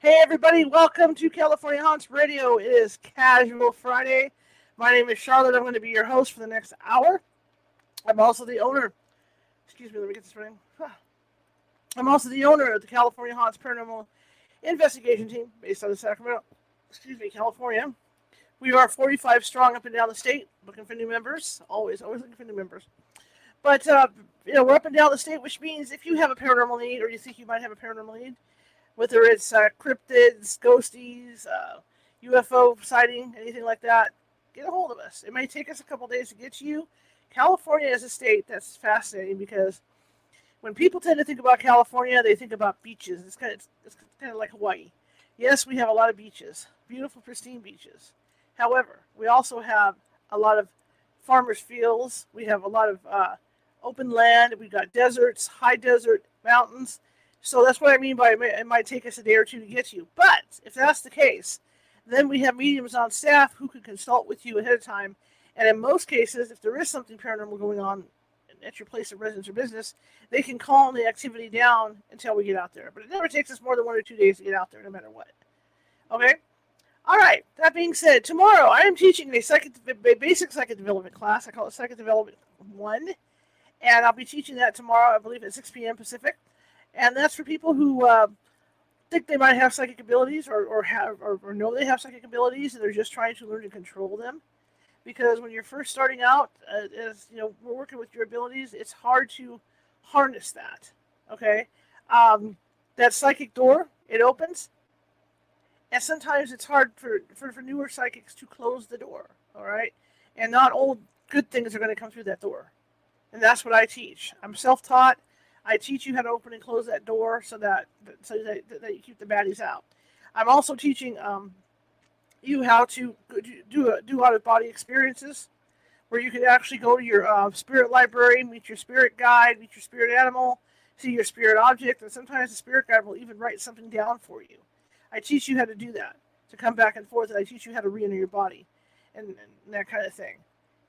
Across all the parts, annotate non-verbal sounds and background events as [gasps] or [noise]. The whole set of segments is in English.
Hey everybody, welcome to California Haunts Radio. It is Casual Friday. My name is Charlotte. I'm going to be your host for the next hour. I'm also the owner. Excuse me, let me get this right. [sighs] I'm also the owner of the California Haunts Paranormal Investigation Team based out of Sacramento, excuse me, California. We are 45 strong up and down the state, looking for new members. Always, always looking for new members. But uh, you know, we're up and down the state, which means if you have a paranormal need or you think you might have a paranormal need, whether it's uh, cryptids, ghosties, uh, UFO sighting, anything like that, get a hold of us. It may take us a couple days to get to you. California is a state that's fascinating because when people tend to think about California, they think about beaches. It's kind of, it's, it's kind of like Hawaii. Yes, we have a lot of beaches, beautiful, pristine beaches. However, we also have a lot of farmers' fields. We have a lot of uh, open land. We've got deserts, high desert, mountains. So that's what I mean by it might take us a day or two to get to you. But if that's the case, then we have mediums on staff who can consult with you ahead of time. And in most cases, if there is something paranormal going on at your place of residence or business, they can calm the activity down until we get out there. But it never takes us more than one or two days to get out there, no matter what. Okay? All right. That being said, tomorrow I am teaching a, psychic, a basic psychic development class. I call it Psychic Development 1. And I'll be teaching that tomorrow, I believe, at 6 p.m. Pacific. And that's for people who uh, think they might have psychic abilities or, or have or, or know they have psychic abilities and they're just trying to learn to control them because when you're first starting out, uh, as you know, we're working with your abilities, it's hard to harness that. Okay, um, that psychic door it opens, and sometimes it's hard for, for for newer psychics to close the door. All right, and not all good things are going to come through that door, and that's what I teach. I'm self-taught. I teach you how to open and close that door so that so that, that you keep the baddies out. I'm also teaching um, you how to do a, do out of body experiences, where you can actually go to your uh, spirit library, meet your spirit guide, meet your spirit animal, see your spirit object, and sometimes the spirit guide will even write something down for you. I teach you how to do that, to come back and forth, and I teach you how to re-enter your body, and, and that kind of thing.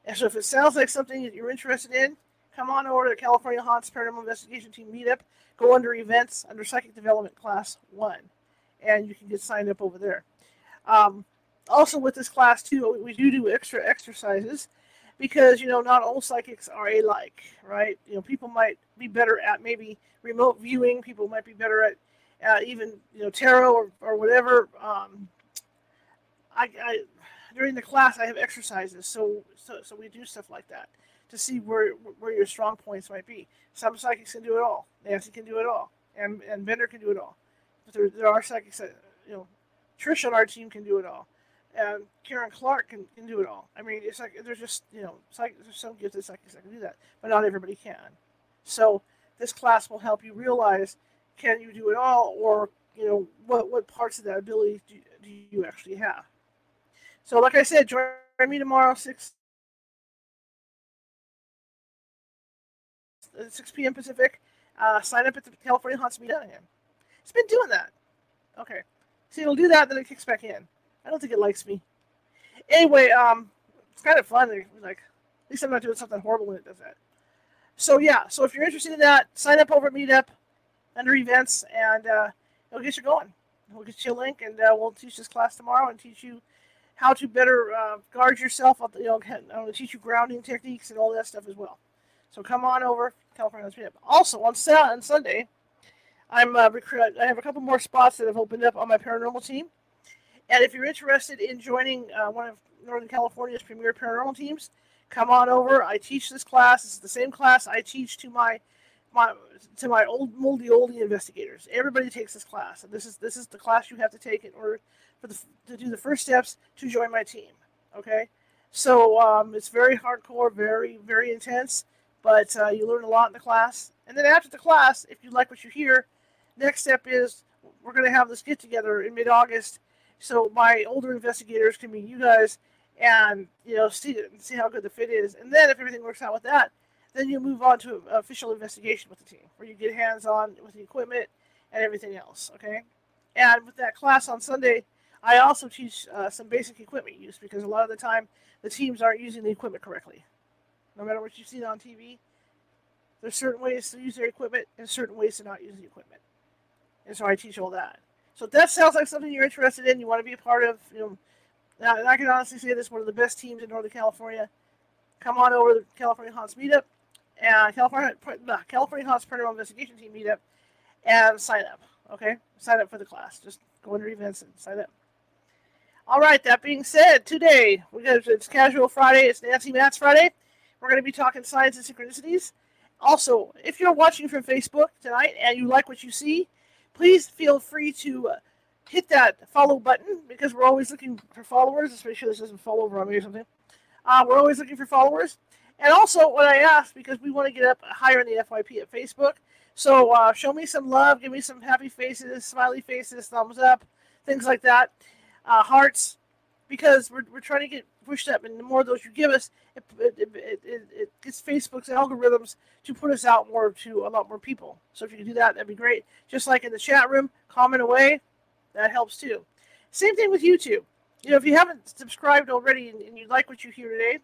And so, if it sounds like something that you're interested in, come on over to the California Haunts Paranormal Investigation Team meetup. Go under events under Psychic Development Class One, and you can get signed up over there. Um, also with this class too, we do do extra exercises because you know not all psychics are alike, right? You know, people might be better at maybe remote viewing. People might be better at uh, even you know tarot or, or whatever. Um, I, I during the class I have exercises, so so so we do stuff like that to see where where your strong points might be. Some psychics can do it all. Nancy can do it all, and and Bender can do it all. But there, there are psychics that you know, Trish on our team can do it all and Karen Clark can, can do it all. I mean, it's like there's just you know, like there's some gifted psychics that can do that, but not everybody can. So this class will help you realize can you do it all, or you know, what what parts of that ability do, do you actually have. So, like I said, join me tomorrow six. 6 p.m. Pacific. Uh, sign up at the California Haunts Meetup. It's been doing that. Okay. So it'll do that, then it kicks back in. I don't think it likes me. Anyway, um, it's kind of fun. Like, at least I'm not doing something horrible when it does that. So yeah, so if you're interested in that, sign up over at Meetup under events, and uh, it'll get you going. We'll get you a link, and uh, we'll teach this class tomorrow and teach you how to better uh, guard yourself. You know, teach you grounding techniques and all that stuff as well. So come on over, California Meetup. Also on Saturday on Sunday, I'm uh, recruit. I have a couple more spots that have opened up on my paranormal team. And if you're interested in joining uh, one of Northern California's premier paranormal teams, come on over. I teach this class. It's the same class I teach to my my to my old moldy oldie investigators. Everybody takes this class, and this is this is the class you have to take in order for the to do the first steps to join my team. Okay, so um, it's very hardcore, very very intense, but uh, you learn a lot in the class. And then after the class, if you like what you hear, next step is we're going to have this get together in mid August so my older investigators can meet you guys and you know see see how good the fit is. And then if everything works out with that then you move on to official investigation with the team where you get hands on with the equipment and everything else okay? And with that class on sunday i also teach uh, some basic equipment use because a lot of the time the teams aren't using the equipment correctly no matter what you see on tv there's certain ways to use their equipment and certain ways to not use the equipment and so i teach all that so that sounds like something you're interested in, you want to be a part of, you know, and I can honestly say this one of the best teams in Northern California. Come on over to the California Haunts meetup and California uh, California Haunts Paranormal Investigation Team meetup and sign up. Okay, sign up for the class. Just go under events and sign up. All right. That being said, today got it's Casual Friday. It's Nancy Matz Friday. We're going to be talking signs and synchronicities. Also, if you're watching from Facebook tonight and you like what you see, please feel free to uh, hit that follow button because we're always looking for followers. Let's make sure this doesn't fall over on me or something. Uh, we're always looking for followers. And also, what I ask because we want to get up higher in the FYP at Facebook, so uh, show me some love, give me some happy faces, smiley faces, thumbs up, things like that, uh, hearts, because we're, we're trying to get pushed up, and the more of those you give us, it, it, it, it, gets Facebook's algorithms to put us out more to a lot more people. So if you can do that, that'd be great. Just like in the chat room, comment away, that helps too. Same thing with YouTube. You know, if you haven't subscribed already and, and you like what you hear today,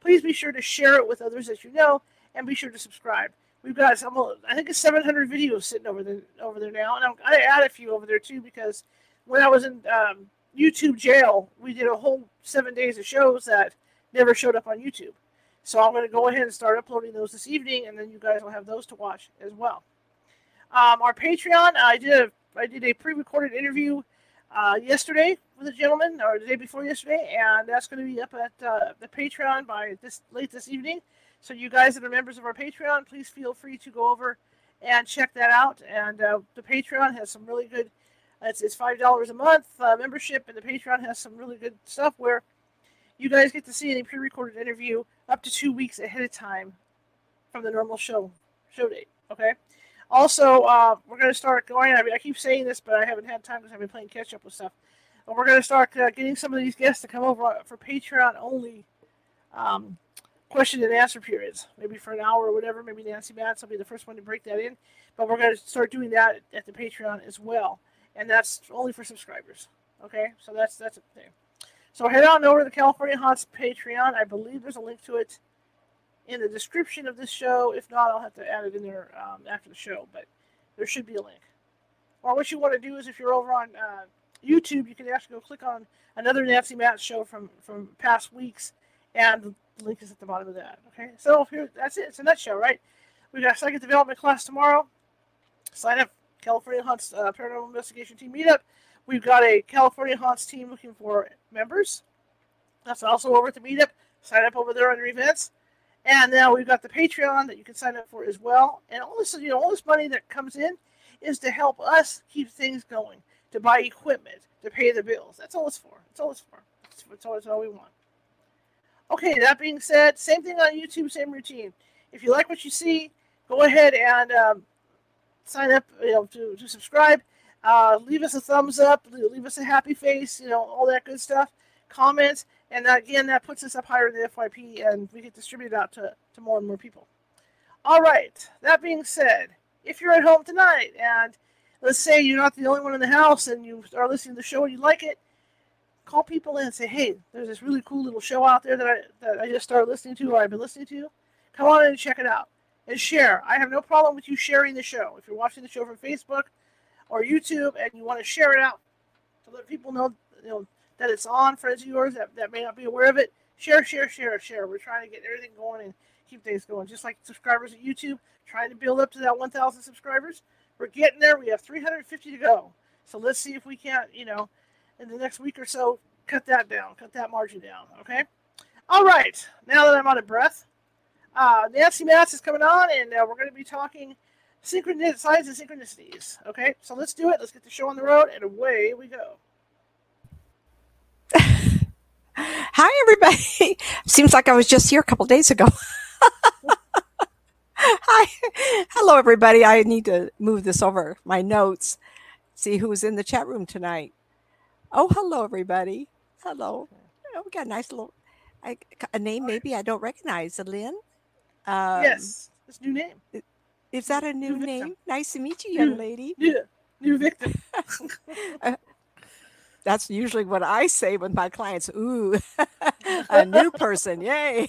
please be sure to share it with others that you know, and be sure to subscribe. We've got I think it's 700 videos sitting over there over there now, and I'm, I add a few over there too because when I was in um, YouTube jail, we did a whole seven days of shows that never showed up on YouTube. So I'm going to go ahead and start uploading those this evening, and then you guys will have those to watch as well. Um, our Patreon, I did a I did a pre-recorded interview uh, yesterday with a gentleman, or the day before yesterday, and that's going to be up at uh, the Patreon by this late this evening. So you guys that are members of our Patreon, please feel free to go over and check that out. And uh, the Patreon has some really good it's, it's five dollars a month uh, membership, and the Patreon has some really good stuff where you guys get to see any pre-recorded interview up to two weeks ahead of time from the normal show show date. Okay. Also, uh, we're going to start going. I mean, I keep saying this, but I haven't had time because I've been playing catch up with stuff. But we're going to start uh, getting some of these guests to come over for Patreon only um, question and answer periods, maybe for an hour or whatever. Maybe Nancy Matz will be the first one to break that in. But we're going to start doing that at the Patreon as well and that's only for subscribers. Okay, so that's that's a thing. So head on over to the California Haunts Patreon. I believe there's a link to it in the description of this show. If not, I'll have to add it in there um, after the show. But there should be a link. Or what you want to do is if you're over on uh, YouTube, you can actually go click on another Nancy Matz show from from past weeks, and the link is at the bottom of that. Okay, so here that's it. It's a nutshell, right? We got psychic development class tomorrow. Sign up California Haunts uh, Paranormal Investigation Team meetup. We've got a California Haunts team looking for members. That's also over at the meetup. Sign up over there under events. And now we've got the Patreon that you can sign up for as well. And all this, you know, all this money that comes in is to help us keep things going, to buy equipment, to pay the bills. That's all it's for. That's all it's for. That's, all, that's all we want. Okay, that being said, same thing on YouTube, same routine. If you like what you see, go ahead and um, sign up, you know, to, to subscribe. Uh, leave us a thumbs up, leave us a happy face, you know, all that good stuff. Comments, and again, that puts us up higher in the FYP, and we get distributed out to, to more and more people. All right. That being said, if you're at home tonight, and let's say you're not the only one in the house, and you are listening to the show and you like it, call people in and say, "Hey, there's this really cool little show out there that I that I just started listening to, or I've been listening to. Come on in and check it out." And share. I have no problem with you sharing the show. If you're watching the show from Facebook or YouTube and you want to share it out to let people know, you know that it's on, friends of yours that, that may not be aware of it, share, share, share, share. We're trying to get everything going and keep things going. Just like subscribers at YouTube, trying to build up to that 1,000 subscribers. We're getting there. We have 350 to go. So let's see if we can't, you know, in the next week or so, cut that down, cut that margin down. Okay. All right. Now that I'm out of breath, uh, Nancy Matz is coming on, and uh, we're going to be talking synchronicity, signs and synchronicities. Okay, so let's do it. Let's get the show on the road, and away we go. [laughs] Hi, everybody. [laughs] Seems like I was just here a couple days ago. [laughs] Hi. Hello, everybody. I need to move this over my notes. See who's in the chat room tonight. Oh, hello, everybody. Hello. Oh, we got a nice little I, a name maybe I don't recognize. Lynn? Um, yes, it's new name. Is that a new, new name? Nice to meet you, young lady. Yeah, new victim. [laughs] [laughs] uh, that's usually what I say with my clients. Ooh, [laughs] a new person. Yay.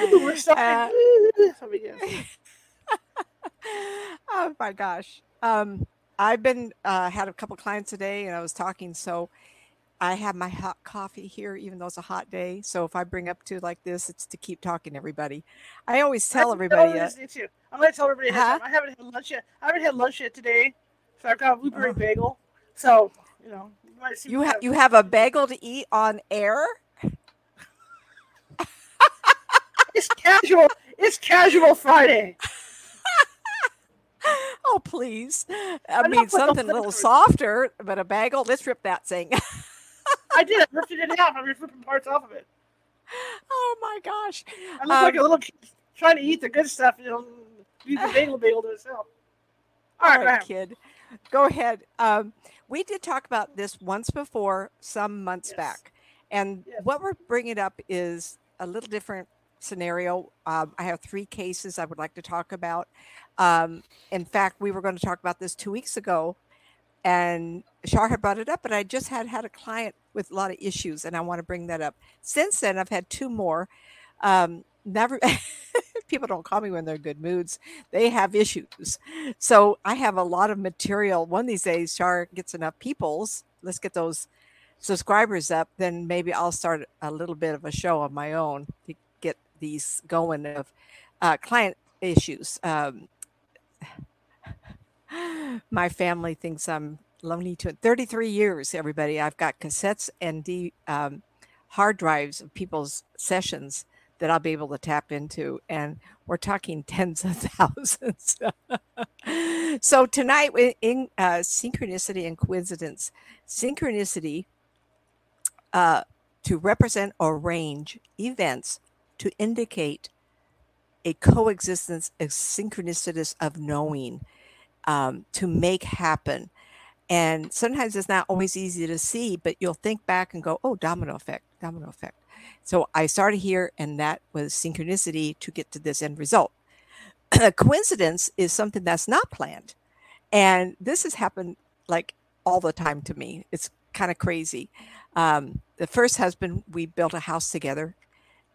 Ooh, uh, oh my gosh. Um, I've been uh, had a couple clients today, and I was talking. So I have my hot coffee here, even though it's a hot day. So if I bring up to like this, it's to keep talking to everybody. I always tell everybody. Uh, I'm going to tell everybody. Huh? I haven't had lunch yet. I haven't had lunch yet today, so I've got a blueberry oh. bagel. So you know, you, you have you have a bagel to eat on air. it's casual. It's casual Friday. [laughs] oh please! I, I mean something a little softer, but a bagel. Let's rip that thing. [laughs] I did. I ripped it in half. I was ripping parts off of it. Oh my gosh! I look um, like a um, little kid trying to eat the good stuff. You know, use the [laughs] bagel bagel to itself. All right, all right kid. Go ahead. Um, we did talk about this once before, some months yes. back, and yes. what we're bringing up is a little different scenario. Um, I have three cases I would like to talk about. Um, in fact, we were going to talk about this two weeks ago, and Shar had brought it up, but I just had had a client with a lot of issues, and I want to bring that up. Since then, I've had two more. Um, never [laughs] people don't call me when they're in good moods. They have issues. So I have a lot of material. One these days, Shar gets enough peoples. Let's get those subscribers up. Then maybe I'll start a little bit of a show of my own to get these going of uh, client issues. Um, my family thinks I'm lonely to 33 years, everybody. I've got cassettes and D, um, hard drives of people's sessions that I'll be able to tap into. And we're talking [laughs] tens of thousands. so tonight, in uh, synchronicity and coincidence, synchronicity uh, to represent or arrange events to indicate a coexistence, a synchronicity of knowing um, to make happen. And sometimes it's not always easy to see, but you'll think back and go, oh, domino effect, domino effect. So I started here, and that was synchronicity to get to this end result. [clears throat] Coincidence is something that's not planned. And this has happened like all the time to me. It's kind of crazy. Um, the first husband, we built a house together,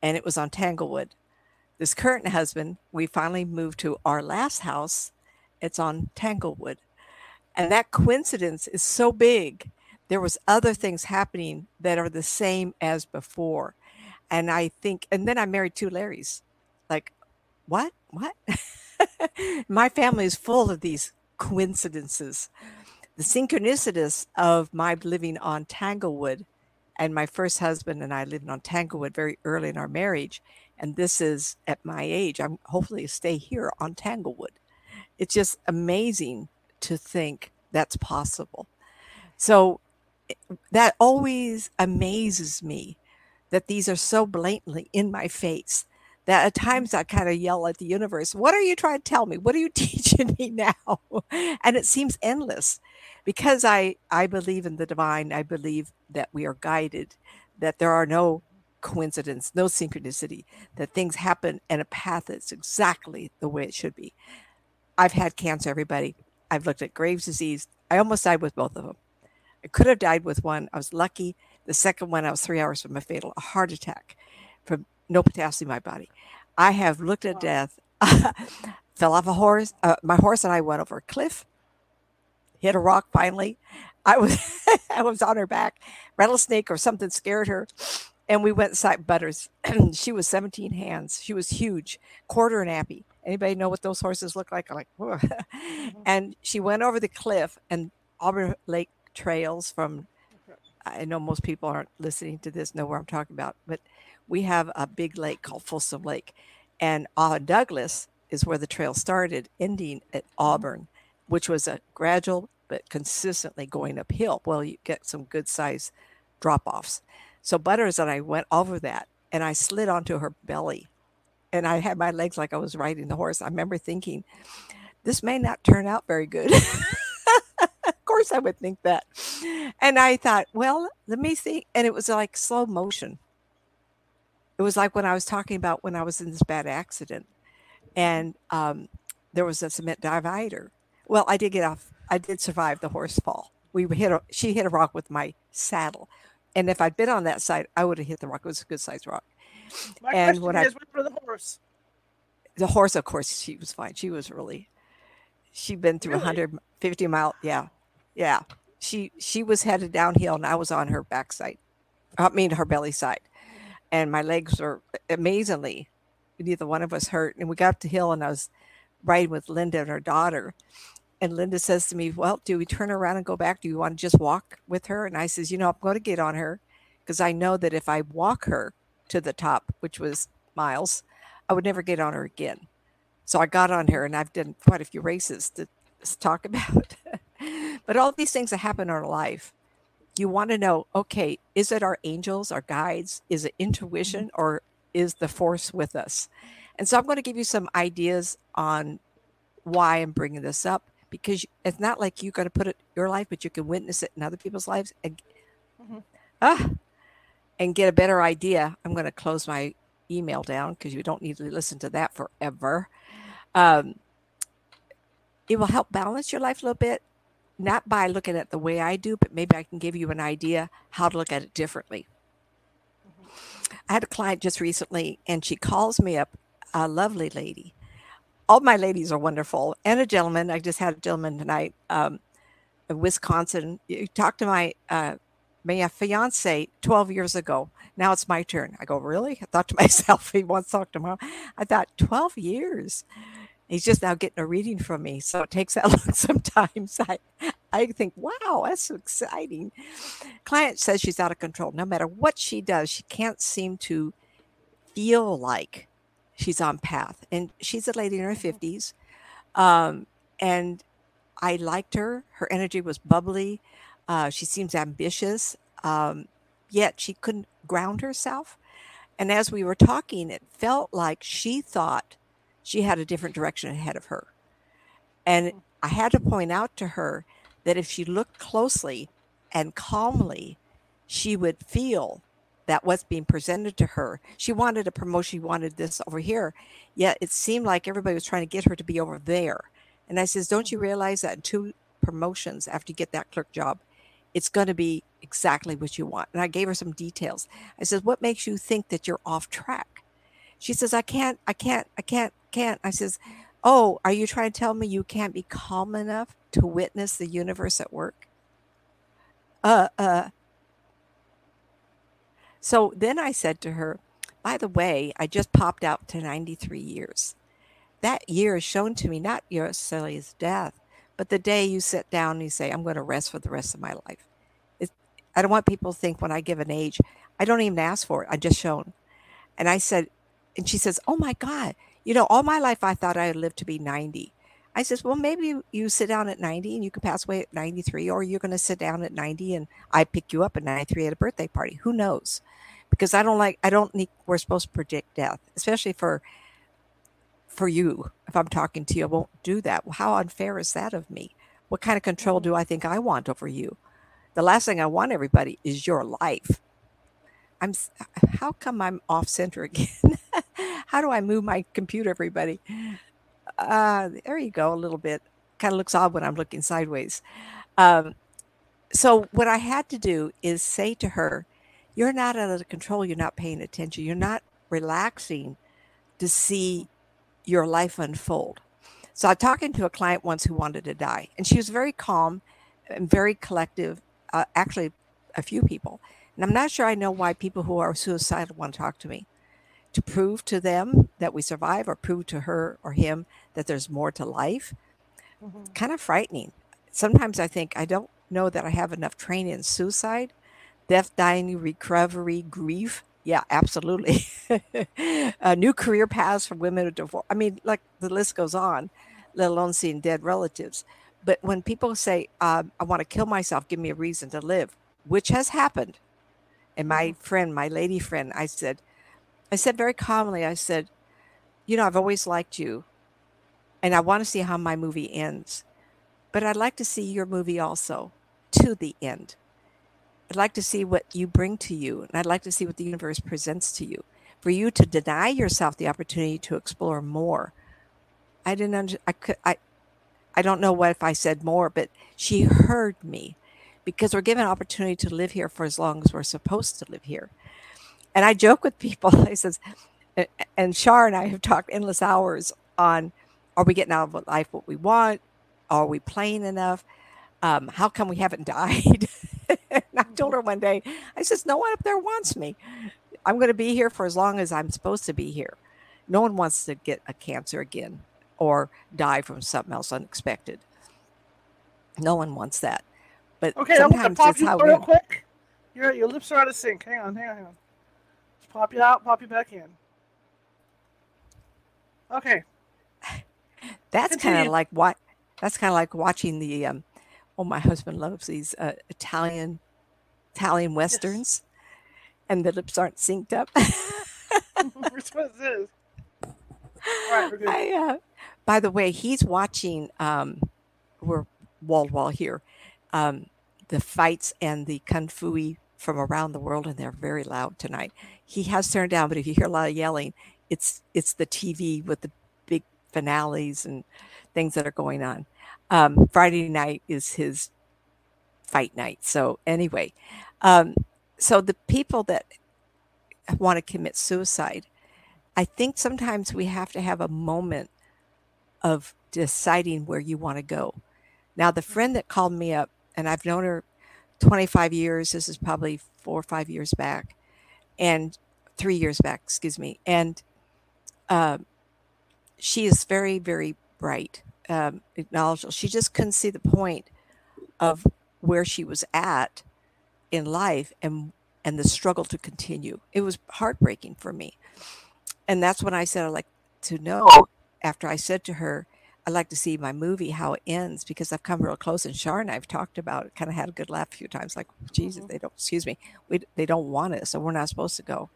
and it was on Tanglewood. This current husband, we finally moved to our last house. It's on Tanglewood. And that coincidence is so big. There was other things happening that are the same as before. And I think, and then I married two Larrys. Like, what? What? [laughs] My family is full of these coincidences. The synchronicities of my living on Tanglewood and my first husband and I lived on Tanglewood very early in our marriage. And this is at my age. I'm hopefully stay here on Tanglewood. It's just amazing to think that's possible. So that always amazes me that these are so blatantly in my face that at times I kind of yell at the universe, What are you trying to tell me? What are you [laughs] teaching me now? and it seems endless because I, I believe in the divine. I believe that we are guided, that there are no coincidence, no synchronicity, that things happen in a path that's exactly the way it should be. I've had cancer, everybody. I've looked at Graves' disease. I almost died with both of them. I could have died with one. I was lucky. The second one, I was three hours from a fatal a heart attack from no potassium in my body. I have looked at death, [laughs] fell off a horse. Uh, my horse and I went over a cliff, hit a rock finally. I was [laughs] I was on her back, rattlesnake or something scared her, and we went inside Butters. [clears throat] she was 17 hands. She was huge, quarter and appy. Anybody know what those horses look like? I'm like, [laughs] mm-hmm. and she went over the cliff and Auburn Lake trails from. I know most people aren't listening to this know where I'm talking about, but we have a big lake called Folsom Lake, and uh, Douglas is where the trail started, ending at mm-hmm. Auburn, which was a gradual but consistently going uphill. Well, you get some good size drop offs. So Butters and I went over that, and I slid onto her belly and I had my legs like I was riding the horse. I remember thinking, this may not turn out very good. [laughs] of course, I would think that. And I thought, well, let me see. And it was like slow motion. It was like when I was talking about when I was in this bad accident and um, there was a cement divider. Well, I did get off. I did survive the horse fall. We hit a, she hit a rock with my saddle. And if I'd been on that side, I would have hit the rock. It was a good sized rock. My and when I, for the horse. The horse, of course, she was fine. She was really She'd been through really? 150 mile. Yeah, yeah. She she was headed downhill, and I was on her backside. I mean, her belly side, and my legs were amazingly. Neither one of us hurt, and we got up the hill, and I was riding with Linda and her daughter. And Linda says to me, "Well, do we turn around and go back? Do you want to just walk with her?" And I says, "You know, I'm going to get on her because I know that if I walk her to the top, which was miles, I would never get on her again." So I got on her and I've done quite a few races to, talk [laughs] about. but all these things that happen in our life, you want to know okay, is it our angels, our guides? Is it intuition mm-hmm. or is the force with us? And so I'm going to give you some ideas on why I'm bringing this up because it's not like you're going to put it in your life, but you can witness it in other people's lives and, mm-hmm. ah, and get a better idea. I'm going to close my email down because you don't need to listen to that forever. Um, it will help balance your life a little bit, not by looking at the way I do, but maybe I can give you an idea how to look at it differently. Mm-hmm. I had a client just recently, and she calls me up, a lovely lady. All my ladies are wonderful, and a gentleman. I just had a gentleman tonight, um, in Wisconsin. You talked to my uh, my fiance 12 years ago. Now it's my turn. I go, really? I thought to [laughs] myself, he wants to talk tomorrow. I thought 12 years he's just now getting a reading from me. So it takes that [laughs] long sometimes. I, I think, wow, that's so exciting. Client says she's out of control. No matter what she does, she can't seem to feel like she's on path. And she's a lady in her 50s. Mm-hmm. Um, and I liked her. Her energy was bubbly. Uh, she seems ambitious. Um, yet she couldn't ground herself. And as we were talking, it felt like she thought she had a different direction ahead of her. And mm. I had to point out to her that if she looked closely and calmly, she would feel that what's being presented to her. She wanted a promotion, she wanted this over here. Yet it seemed like everybody was trying to get her to be over there. And I says, Don't you mm-hmm. realize that in two promotions after you get that clerk job, it's going to be exactly what you want? And I gave her some details. I said, What makes you think that you're off track? She says, I can't, I can't, I can't can't. I says, Oh, are you trying to tell me you can't be calm enough to witness the universe at work? Uh, uh. So then I said to her, By the way, I just popped out to 93 years. That year is shown to me not necessarily as death, but the day you sit down and you say, I'm going to rest for the rest of my life. It, I don't want people to think when I give an age, I don't even ask for it. I just shown. And I said, and she says, Oh my God, you know, all my life I thought I'd live to be 90. I says, well, maybe you sit down at 90 and you can pass away at 93, or you're going to sit down at 90 and I pick you up at 93 at a birthday party. Who knows? Because I don't like, I don't need, we're supposed to predict death, especially for, for you. If I'm talking to you, I won't do that. Well, how unfair is that of me? What kind of control do I think I want over you? The last thing I want everybody is your life. I'm, how come I'm off center [laughs] again? How do I move my computer, everybody? Uh, there you go, a little bit. Kind of looks odd when I'm looking sideways. Um, so, what I had to do is say to her, You're not out of control. You're not paying attention. You're not relaxing to see your life unfold. So, I'm talking to a client once who wanted to die, and she was very calm and very collective, uh, actually, a few people. And I'm not sure I know why people who are suicidal want to talk to me to prove to them that we survive or prove to her or him that there's more to life. Mm-hmm. Kind of frightening. Sometimes I think I don't know that I have enough training in suicide, death, dying, recovery, grief. Yeah, absolutely. [laughs] uh, new career paths for women who divorce. I mean, like the list goes on, let alone seeing dead relatives. But when people say, um, I want to kill myself, give me a reason to live, which has happened. And my mm-hmm. friend, my lady friend, I said, I said very calmly, I said, you know, I've always liked you and I want to see how my movie ends. But I'd like to see your movie also to the end. I'd like to see what you bring to you, and I'd like to see what the universe presents to you. For you to deny yourself the opportunity to explore more. I didn't under, I could I I don't know what if I said more, but she heard me because we're given opportunity to live here for as long as we're supposed to live here. And I joke with people, [laughs] I says, and Shar and I have talked endless hours on are we getting out of life what we want? Are we playing enough? Um, how come we haven't [laughs] died? I told her one day, I says, no one up there wants me. I'm going to be here for as long as I'm supposed to be here. No one wants to get a cancer again or die from something else unexpected. No one wants that. But okay, sometimes I'm pop you real we... quick. Your your lips are out of sync. Hang on, hang on, hang on. Just pop you out, pop you back in. Okay. [sighs] That's kind of like what. That's kind of like watching the. Um, oh, my husband loves these uh, Italian Italian westerns, yes. and the lips aren't synced up. [laughs] Which one is this? Right, I, uh, by the way, he's watching. Um, we're wall to wall here. Um, the fights and the kung fu from around the world, and they're very loud tonight. He has turned down, but if you hear a lot of yelling, it's it's the TV with the big finales and things that are going on. Um, Friday night is his fight night. So anyway, um, so the people that want to commit suicide, I think sometimes we have to have a moment of deciding where you want to go. Now, the friend that called me up, and I've known her 25 years, this is probably four or five years back, and three years back, excuse me. And uh, she is very, very bright, um. She just couldn't see the point of where she was at in life and and the struggle to continue. It was heartbreaking for me. And that's when I said I'd like to know after I said to her, I'd like to see my movie how it ends because I've come real close and Shar and I've talked about it, kind of had a good laugh a few times, like, Jesus, mm-hmm. they don't excuse me, we they don't want us, so we're not supposed to go.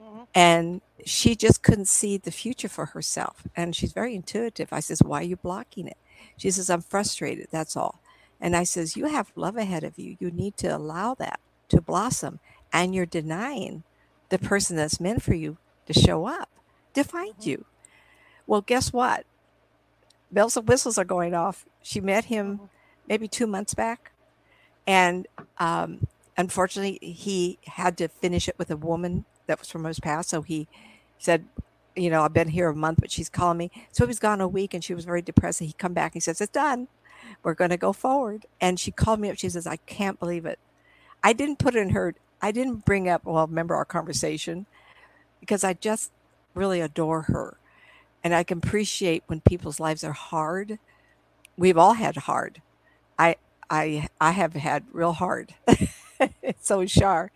Mm-hmm. And she just couldn't see the future for herself. And she's very intuitive. I says, Why are you blocking it? She says, I'm frustrated, that's all. And I says, You have love ahead of you. You need to allow that to blossom. And you're denying the person that's meant for you to show up, to find mm-hmm. you. Well, guess what? Bells and whistles are going off. She met him mm-hmm. maybe two months back. And um, unfortunately, he had to finish it with a woman that was from his past. So he said, you know, I've been here a month, but she's calling me. So he was gone a week and she was very depressed. And he come back and he says, it's done we're going to go forward. And she called me up. She says, I can't believe it. I didn't put in her, I didn't bring up, well, remember our conversation because I just really adore her. And I can appreciate when people's lives are hard. We've all had hard. I, I, I have had real hard. [laughs] [laughs] so Shar.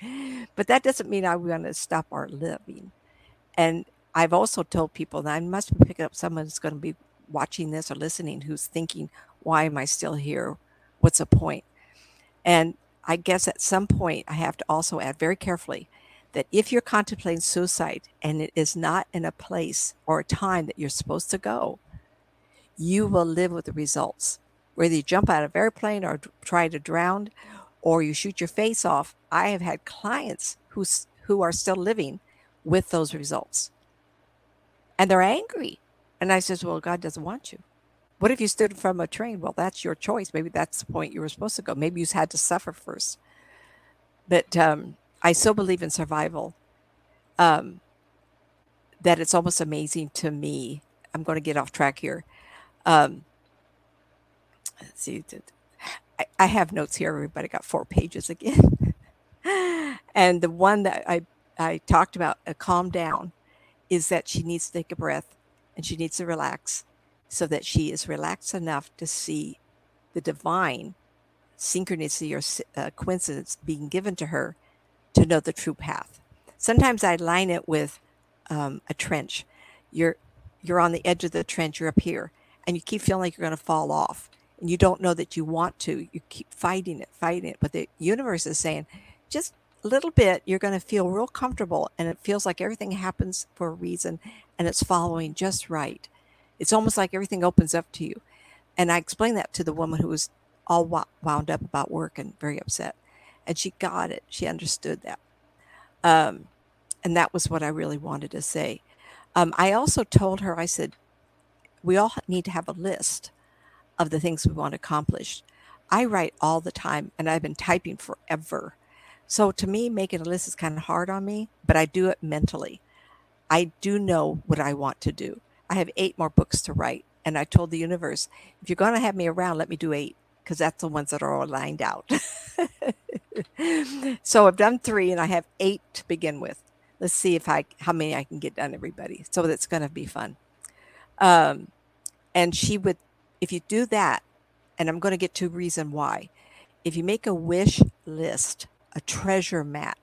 But that doesn't mean I'm going to stop our living. And I've also told people that I must be picking up someone who's going to be watching this or listening who's thinking, why am I still here? What's the point? And I guess at some point, I have to also add very carefully that if you're contemplating suicide and it is not in a place or a time that you're supposed to go, you will live with the results. Whether you jump out of airplane or try to drown or you shoot your face off, I have had clients who, who are still living with those results. And they're angry. And I says, Well, God doesn't want you. What if you stood from a train? Well, that's your choice. Maybe that's the point you were supposed to go. Maybe you had to suffer first. But um, I so believe in survival um, that it's almost amazing to me. I'm going to get off track here. Um, let's see. I, have notes here. Everybody got four pages again. [laughs] and the one that I, I talked about, a calm down, is that she needs to take a breath and she needs to relax so that she is relaxed enough to see the divine synchronicity or uh, coincidence being given to her to know the true path. Sometimes I line it with um, a trench. You're you're on the edge of the trench. You're up here, and you keep feeling like you're going to fall off, you don't know that you want to. You keep fighting it, fighting it, but the universe is saying, just a little bit, you're going to feel real comfortable and it feels like everything happens for a reason and it's following just right. It's almost like everything opens up to you. And I explained that to the woman who was all wound up about work and very upset. And she got it. She understood that. Um, and that was what I really wanted to say. Um, I also told her, I said, we all need to have a list of the things we want to accomplish. I write all the time and I've been typing forever. So to me, making a list is kind of hard on me, but I do it mentally. I do know what I want to do. I have eight more books to write. And I told the universe, if you're going to have me around, let me do eight because that's the ones that are all lined out. [laughs] so I've done three and I have eight to begin with. Let's see if I how many I can get done, everybody. So that's going to be fun. Um, and she would, if you do that, and I'm going to get to reason why. If you make a wish list, a treasure map,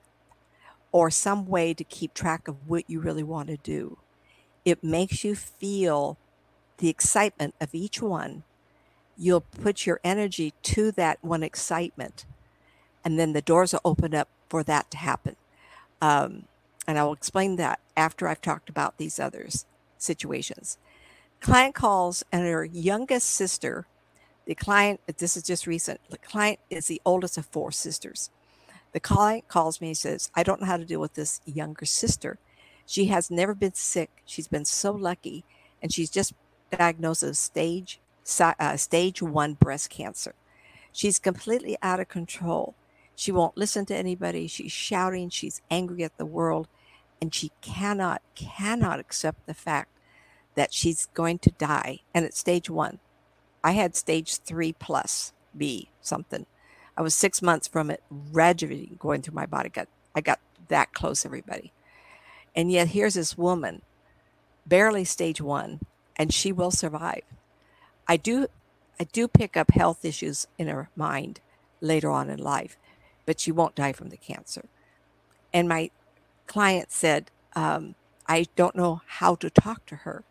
or some way to keep track of what you really want to do, it makes you feel the excitement of each one. You'll put your energy to that one excitement, and then the doors will open up for that to happen. Um, and I will explain that after I've talked about these others situations. Client calls, and her youngest sister, the client, this is just recent, the client is the oldest of four sisters. The client calls me and says, I don't know how to deal with this younger sister. She has never been sick. She's been so lucky, and she's just diagnosed with stage uh, stage one breast cancer. She's completely out of control. She won't listen to anybody. She's shouting. She's angry at the world, and she cannot cannot accept the fact that she's going to die. And it's stage one. I had stage three plus B something. I was six months from it radiating going through my body. Got I got that close, everybody. And yet here's this woman, barely stage one, and she will survive. I do I do pick up health issues in her mind later on in life, but she won't die from the cancer. And my client said, um, I don't know how to talk to her.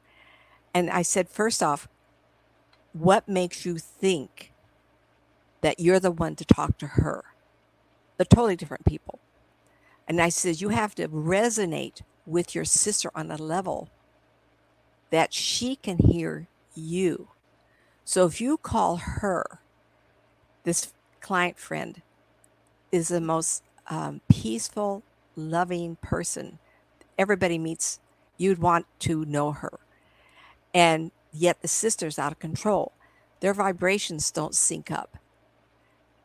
And I said, first off, what makes you think that you're the one to talk to her? They're totally different people. And I said, you have to resonate with your sister on a level that she can hear you. So if you call her, this client friend is the most um, peaceful, loving person. Everybody meets, you'd want to know her. And yet the sister's out of control. Their vibrations don't sync up.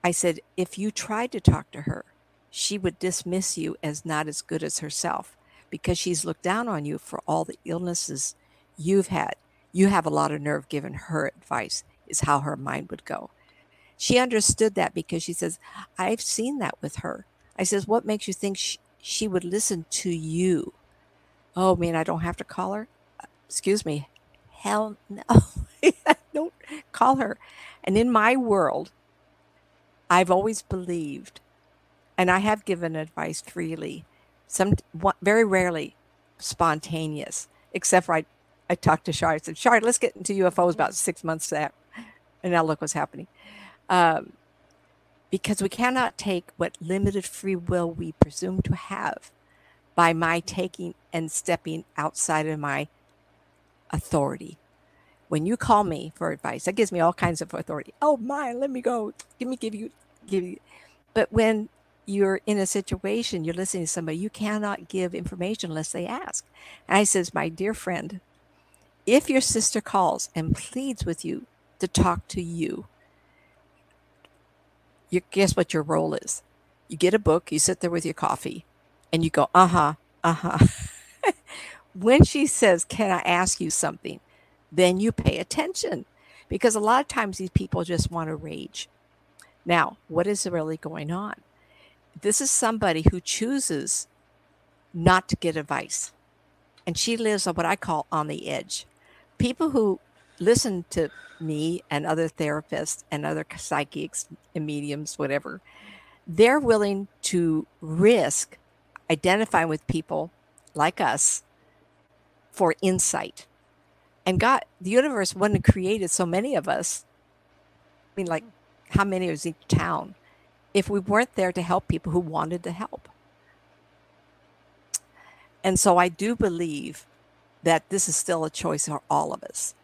I said, if you tried to talk to her, she would dismiss you as not as good as herself because she's looked down on you for all the illnesses you've had. You have a lot of nerve giving her advice, is how her mind would go. She understood that because she says, I've seen that with her. I says, What makes you think she, she would listen to you? Oh, man, I don't have to call her? Uh, excuse me. Hell no. [laughs] don't call her. And in my world, I've always believed, and I have given advice freely, some very rarely spontaneous, except for I, I talked to Shari. I said, Shari, let's get into UFOs about six months that, and now look what's happening. Um, because we cannot take what limited free will we presume to have by my taking and stepping outside of my authority. When you call me for advice, that gives me all kinds of authority. Oh my, let me go. Give me, give you, give you. But when you're in a situation, you're listening to somebody, you cannot give information unless they ask. And I says, my dear friend, if your sister calls and pleads with you to talk to you, you guess what your role is? You get a book, you sit there with your coffee, and you go, uh huh, uh huh. [laughs] when she says, Can I ask you something? Then you pay attention because a lot of times these people just want to rage. Now, what is really going on? this is somebody who chooses not to get advice. And she lives on what I call on the edge. People who listen to me and other therapists and other psychics and mediums, whatever, they're willing to risk identifying with people like us for insight. And God, the universe wouldn't have created so many of us. I mean, like, how many is each town? if we weren't there to help people who wanted to help. And so I do believe that this is still a choice for all of us.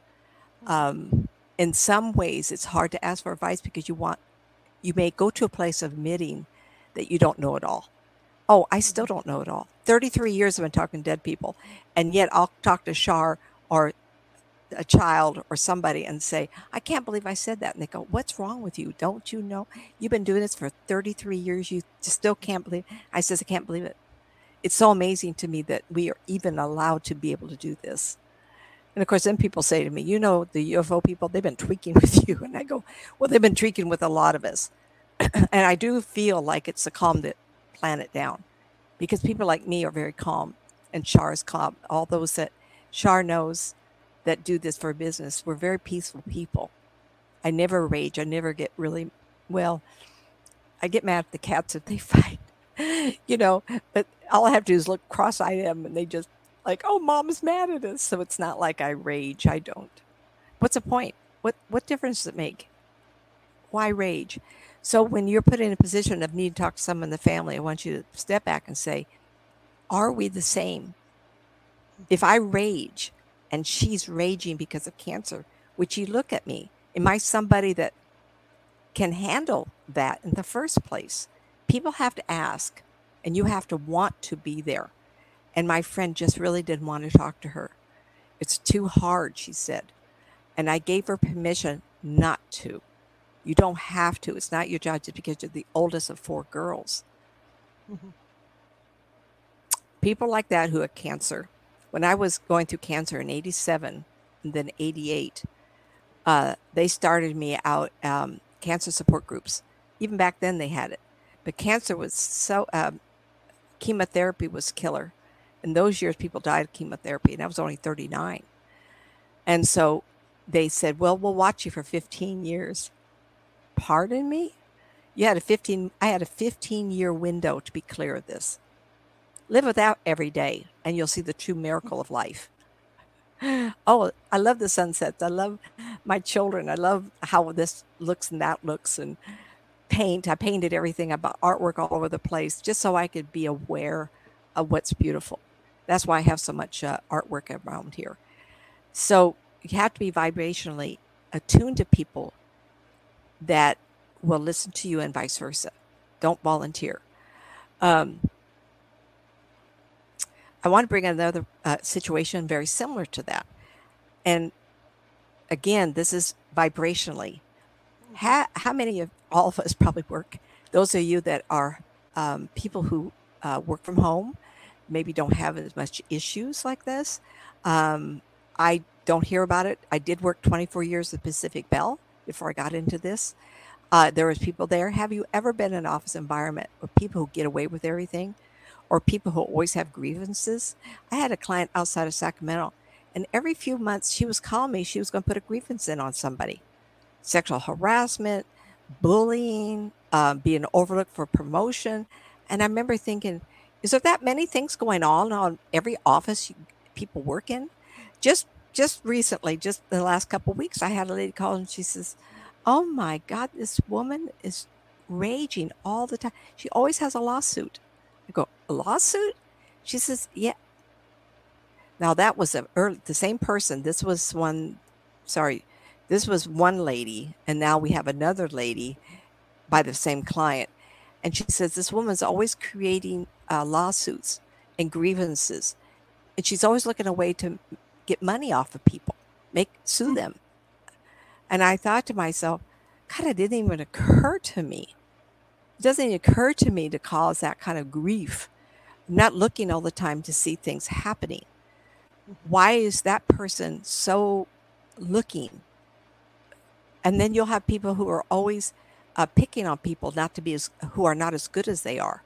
Um, in some ways, it's hard to ask for advice because you want, you may go to a place of admitting that you don't know it all. Oh, I still don't know it all. 33 years I've been talking to dead people, and yet I'll talk to Shar or a child or somebody and say, I can't believe I said that. And they go, What's wrong with you? Don't you know? You've been doing this for 33 years. You still can't believe. It. I says, I can't believe it. It's so amazing to me that we are even allowed to be able to do this. And of course, then people say to me, You know, the UFO people, they've been tweaking [laughs] with you. And I go, Well, they've been tweaking with a lot of us. [clears throat] and I do feel like it's to calm the planet down because people like me are very calm and Shar's calm. All those that Char knows that do this for business, we're very peaceful people. I never rage. I never get really, well, I get mad at the cats if they [laughs] fight, you know, but all I have to do is look cross eyed at them and they just like, oh, mom's mad at us. So it's not like I rage. I don't. What's the point? What, what difference does it make? Why rage? So when you're put in a position of need to talk to someone in the family, I want you to step back and say, are we the same? If I rage and she's raging because of cancer, would she look at me? Am I somebody that can handle that in the first place? People have to ask, and you have to want to be there. And my friend just really didn't want to talk to her. It's too hard, she said. And I gave her permission not to. You don't have to. It's not your job just because you're the oldest of four girls. Mm-hmm. People like that who have cancer. When I was going through cancer in 87 and then 88, uh, they started me out um, cancer support groups. Even back then they had it. But cancer was so, uh, chemotherapy was killer. In those years, people died of chemotherapy, and I was only 39. And so they said, Well, we'll watch you for 15 years pardon me? You had a 15 I had a 15 year window to be clear of this. Live without every day and you'll see the true miracle of life. [gasps] Oh, I love the sunsets. I love my children. I love how this looks and that looks and paint. I painted everything about artwork all over the place just so I could be aware of what's beautiful. That's why I have so much uh, artwork around here. So you have to be vibrationally attuned to people that will listen to you and vice versa. Don't volunteer. Um, I want to bring another uh, situation very similar to that. And again, this is vibrationally. How, how many of all of us [laughs] probably work? Those of you that are um, people who uh, work from home, maybe don't have as much issues like this. Um, I don't hear about it. I did work 24 years at Pacific Bell before I got into this. Uh, there was people there. Have you ever been in an office environment where people who get away with everything, or people who always have grievances? I had a client outside of Sacramento, and every few months she was calling me. She was going to put a grievance in on somebody, sexual harassment, bullying, uh, being overlooked for promotion. And I remember thinking, is there that many things going on on every office you, people work in? Just just recently, just the last couple weeks, I had a lady call and she says, "Oh my God, this woman is raging all the time. She always has a lawsuit." I go, "A lawsuit?" She says, "Yeah." Now that was a early, the same person. This was one. Sorry, this was one lady, and now we have another lady by the same client. And she says this woman's always creating uh, lawsuits and grievances, and she's always looking a way to get money off of people, make sue hmm. them. And I thought to myself, God, it didn't even occur to me. It doesn't even occur to me to cause that kind of grief. I'm not looking all the time to see things happening. Why is that person so looking? And then you'll have people who are always uh, picking on people not to be as who are not as good as they are,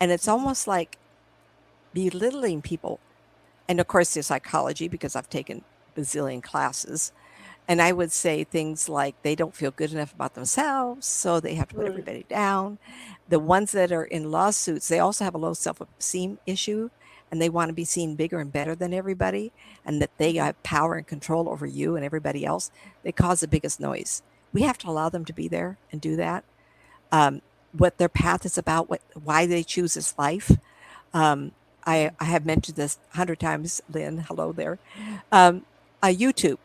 and it's almost like belittling people and of course there's psychology because I've taken bazillion classes. And I would say things like they don't feel good enough about themselves, so they have to put right. everybody down. The ones that are in lawsuits, they also have a low self esteem issue and they want to be seen bigger and better than everybody and that they have power and control over you and everybody else. They cause the biggest noise. We have to allow them to be there and do that. Um, what their path is about, what why they choose this life. Um, I, I have mentioned this a hundred times, Lynn. Hello there. Um, YouTube,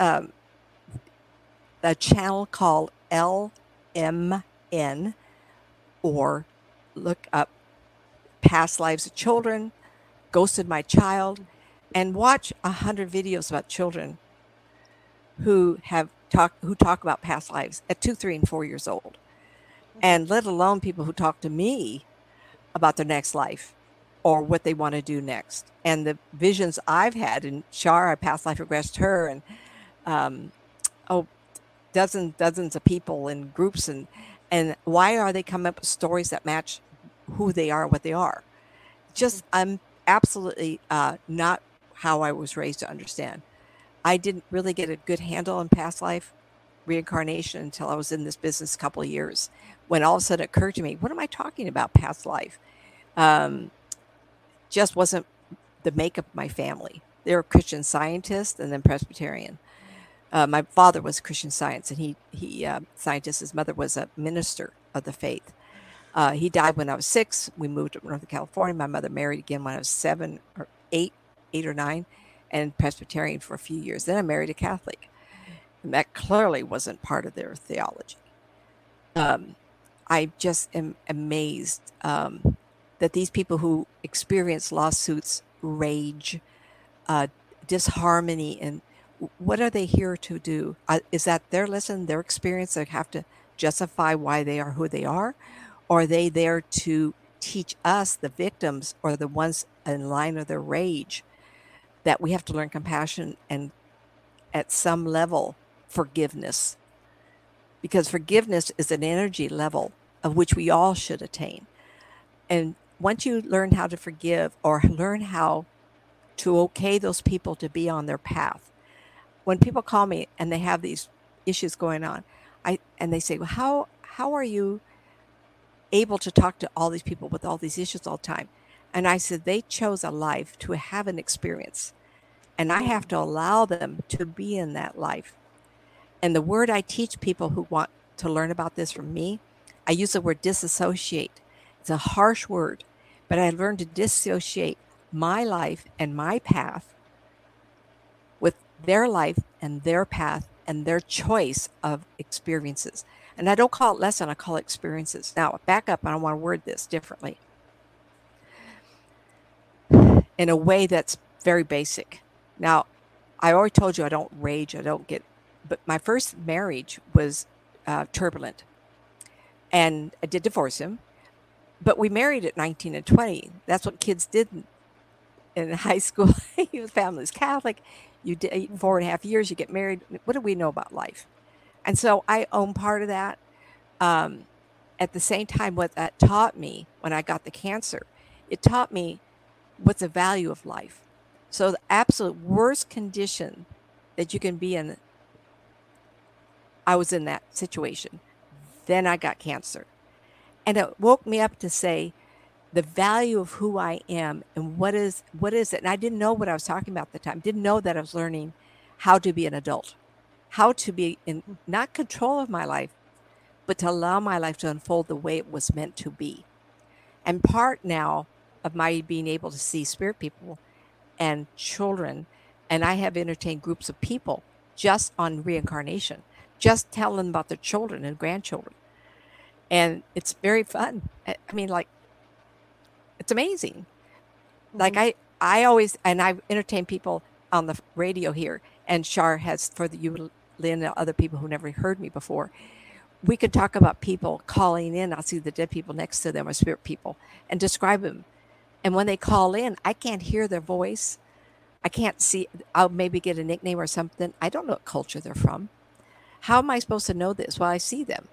um, a channel called LMN, or look up past lives of children, ghosted my child, and watch a hundred videos about children who have talk who talk about past lives at two, three, and four years old, and let alone people who talk to me about their next life or what they want to do next. And the visions I've had, and Shar, I past life regressed her, and um, oh, dozens, dozens of people in groups, and and why are they coming up with stories that match who they are, what they are? Just I'm absolutely uh, not how I was raised to understand. I didn't really get a good handle on past life reincarnation until I was in this business a couple of years. When all of a sudden it occurred to me, what am I talking about past life? Um, just wasn't the makeup of my family. They were Christian scientists and then Presbyterian. Uh, my father was Christian Science, and he he uh, scientist. His mother was a minister of the faith. Uh, he died when I was six. We moved to Northern California. My mother married again when I was seven or eight, eight or nine, and Presbyterian for a few years. Then I married a Catholic. And that clearly wasn't part of their theology. Um, I just am amazed um, that these people who experience lawsuits, rage, uh, disharmony, and what are they here to do? Uh, is that their lesson, their experience? They have to justify why they are who they are, or are they there to teach us, the victims, or the ones in line of their rage, that we have to learn compassion and, at some level, forgiveness? Because forgiveness is an energy level of which we all should attain. And once you learn how to forgive or learn how to okay those people to be on their path, when people call me and they have these issues going on, I and they say, "Well, how how are you able to talk to all these people with all these issues all the time?" And I said, "They chose a life to have an experience, and I have to allow them to be in that life." And the word I teach people who want to learn about this from me, I use the word disassociate. It's a harsh word, but I learned to dissociate my life and my path with their life and their path and their choice of experiences. And I don't call it lesson, I call it experiences. Now, back up, and I want to word this differently in a way that's very basic. Now, I already told you I don't rage, I don't get, but my first marriage was uh, turbulent. And I did divorce him but we married at 19 and 20. That's what kids did in [laughs] high school. [laughs] Your family's Catholic. You date four and a half years, you get married. What do we know about life? And so I own part of that. Um, at the same time, what that taught me when I got the cancer, it taught me what's the value of life. So the absolute worst condition that you can be in, I was in that situation. Then I got cancer. And it woke me up to say the value of who I am and what is what is it. And I didn't know what I was talking about at the time. Didn't know that I was learning how to be an adult, how to be in not control of my life, but to allow my life to unfold the way it was meant to be. And part now of my being able to see spirit people and children, and I have entertained groups of people just on reincarnation, just telling them about their children and grandchildren and it's very fun. I mean, like, it's amazing. Mm-hmm. Like I, I always and I entertain people on the radio here, and Shar has for the you, Lynn, and other people who never heard me before. We could talk about people calling in. I'll see the dead people next to them or spirit people and describe them. And when they call in, I can't hear their voice. I can't see. I'll maybe get a nickname or something. I don't know what culture they're from. How am I supposed to know this? Well, I see them.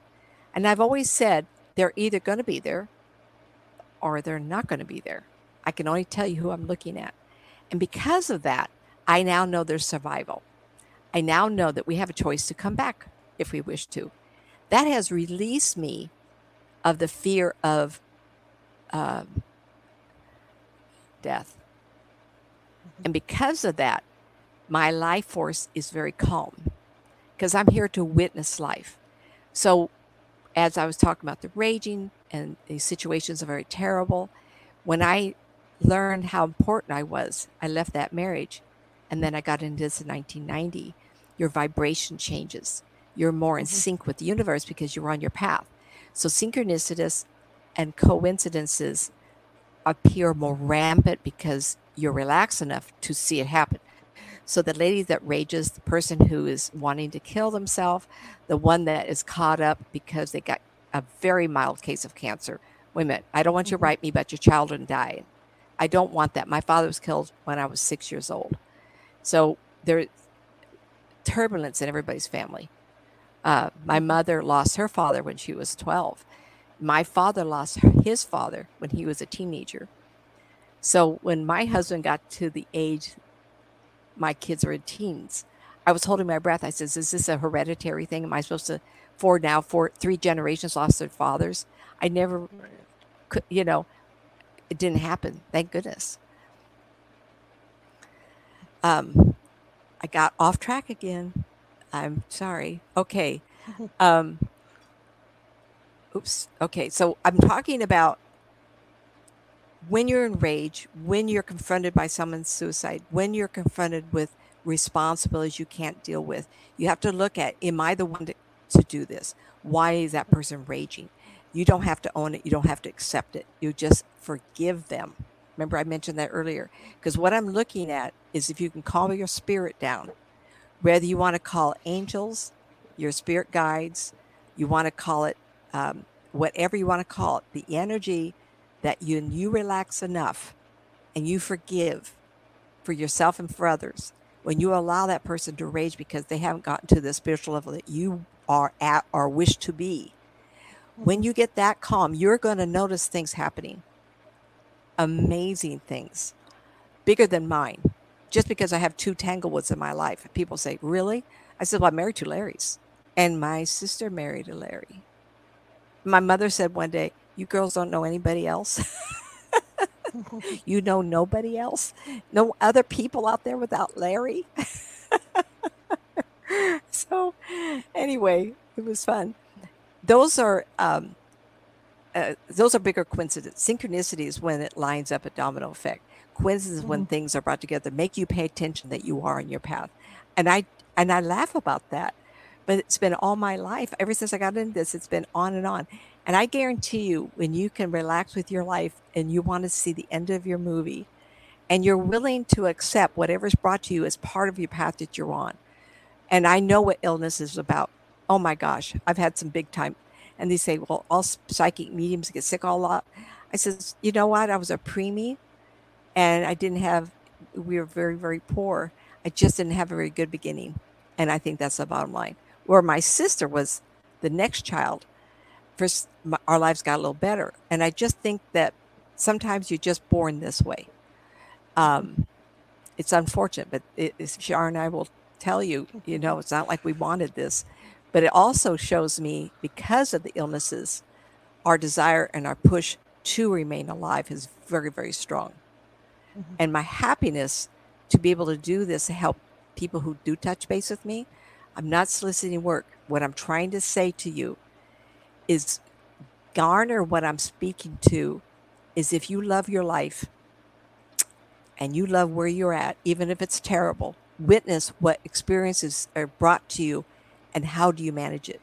And I've always said they're either going to be there or they're not going to be there. I can only tell you who I'm looking at. And because of that, I now know there's survival. I now know that we have a choice to come back if we wish to. That has released me of the fear of um, death. And because of that, my life force is very calm because I'm here to witness life. So as I was talking about the raging and these situations are very terrible, when I learned how important I was. I left that marriage and then I got into this in 1990. Your vibration changes. You're more in mm-hmm. sync with the universe because you're on your path. So synchronicities and coincidences appear more rampant because you're relaxed enough to see it happen. So the lady that rages, the person who is wanting to kill themselves, the one that is caught up because they got a very mild case of cancer. Wait a minute, I don't want you to mm-hmm. write me about your child and die. I don't want that. My father was killed when I was six years old. So there's turbulence in everybody's family. Uh, my mother lost her father when she was 12. My father lost his father when he was a teenager. So when my husband got to the age my kids are in teens, I was holding my breath. I says, "Is this a hereditary thing? Am I supposed to?" Four now, four, three generations lost their fathers. I never could, you know, it didn't happen. Thank goodness. Um, I got off track again. I'm sorry. Okay. [laughs] Um, oops. Okay. So I'm talking about when you're in rage, when you're confronted by someone's suicide, when you're confronted with responsibilities you can't deal with, you have to look at Am I the one to, to do this? Why is that person raging? You don't have to own it. You don't have to accept it. You just forgive them. Remember, I mentioned that earlier. Because what I'm looking at is if you can calm your spirit down, whether you want to call angels, your spirit guides, you want to call it um, whatever you want to call it, the energy that you, you relax enough and you forgive for yourself and for others, when you allow that person to rage because they haven't gotten to the spiritual level that you are at or wish to be, when you get that calm, you're going to notice things happening. Amazing things, bigger than mine. Just because I have two Tanglewoods in my life, people say, Really? I said, Well, I'm married to Larry's. And my sister married a Larry. My mother said one day, You girls don't know anybody else. [laughs] you know nobody else? No other people out there without Larry? [laughs] so, anyway, it was fun those are um, uh, those are bigger coincidences. Synchronicity is when it lines up a domino effect. Coincidence mm-hmm. when things are brought together, make you pay attention that you are on your path. And I and I laugh about that, but it's been all my life. Ever since I got into this, it's been on and on. And I guarantee you, when you can relax with your life and you want to see the end of your movie, and you're willing to accept whatever's brought to you as part of your path that you're on. And I know what illness is about oh my gosh, I've had some big time. And they say, well, all psychic mediums get sick all lot. I says, you know what? I was a preemie and I didn't have, we were very, very poor. I just didn't have a very good beginning. And I think that's the bottom line. Where my sister was the next child, first, my, our lives got a little better. And I just think that sometimes you're just born this way. Um, it's unfortunate, but it, Shar and I will tell you, you know, it's not like we wanted this. But it also shows me, because of the illnesses, our desire and our push to remain alive is very, very strong. Mm-hmm. And my happiness to be able to do this to help people who do touch base with me, I'm not soliciting work. What I'm trying to say to you is garner what I'm speaking to is if you love your life and you love where you're at, even if it's terrible, witness what experiences are brought to you and how do you manage it?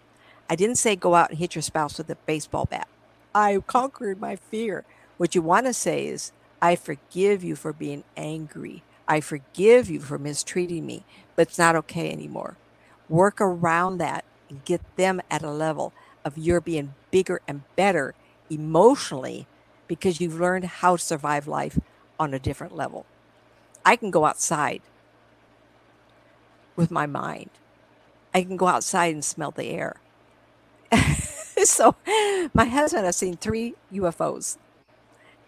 I didn't say go out and hit your spouse with a baseball bat. I conquered my fear. What you want to say is, I forgive you for being angry. I forgive you for mistreating me, but it's not okay anymore. Work around that and get them at a level of your being bigger and better emotionally because you've learned how to survive life on a different level. I can go outside with my mind I can go outside and smell the air. [laughs] so, my husband has seen three UFOs,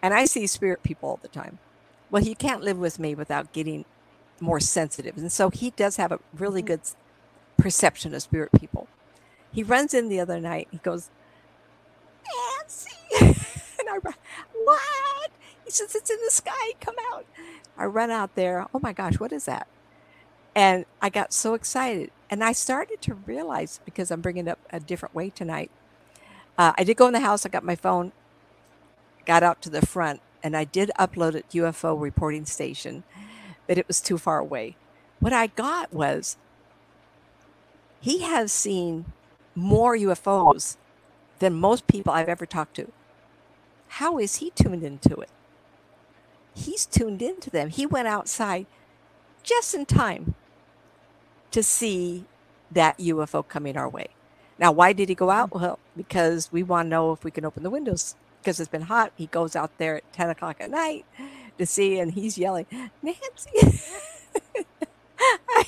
and I see spirit people all the time. Well, he can't live with me without getting more sensitive. And so, he does have a really mm-hmm. good perception of spirit people. He runs in the other night. He goes, Nancy. [laughs] and I run, what? He says, it's in the sky. Come out. I run out there. Oh my gosh, what is that? And I got so excited. And I started to realize because I'm bringing up a different way tonight. Uh, I did go in the house. I got my phone, got out to the front, and I did upload it UFO reporting station, but it was too far away. What I got was he has seen more UFOs than most people I've ever talked to. How is he tuned into it? He's tuned into them. He went outside just in time to see that UFO coming our way. Now, why did he go out? Well, because we want to know if we can open the windows because it's been hot. He goes out there at 10 o'clock at night to see, and he's yelling, Nancy. [laughs]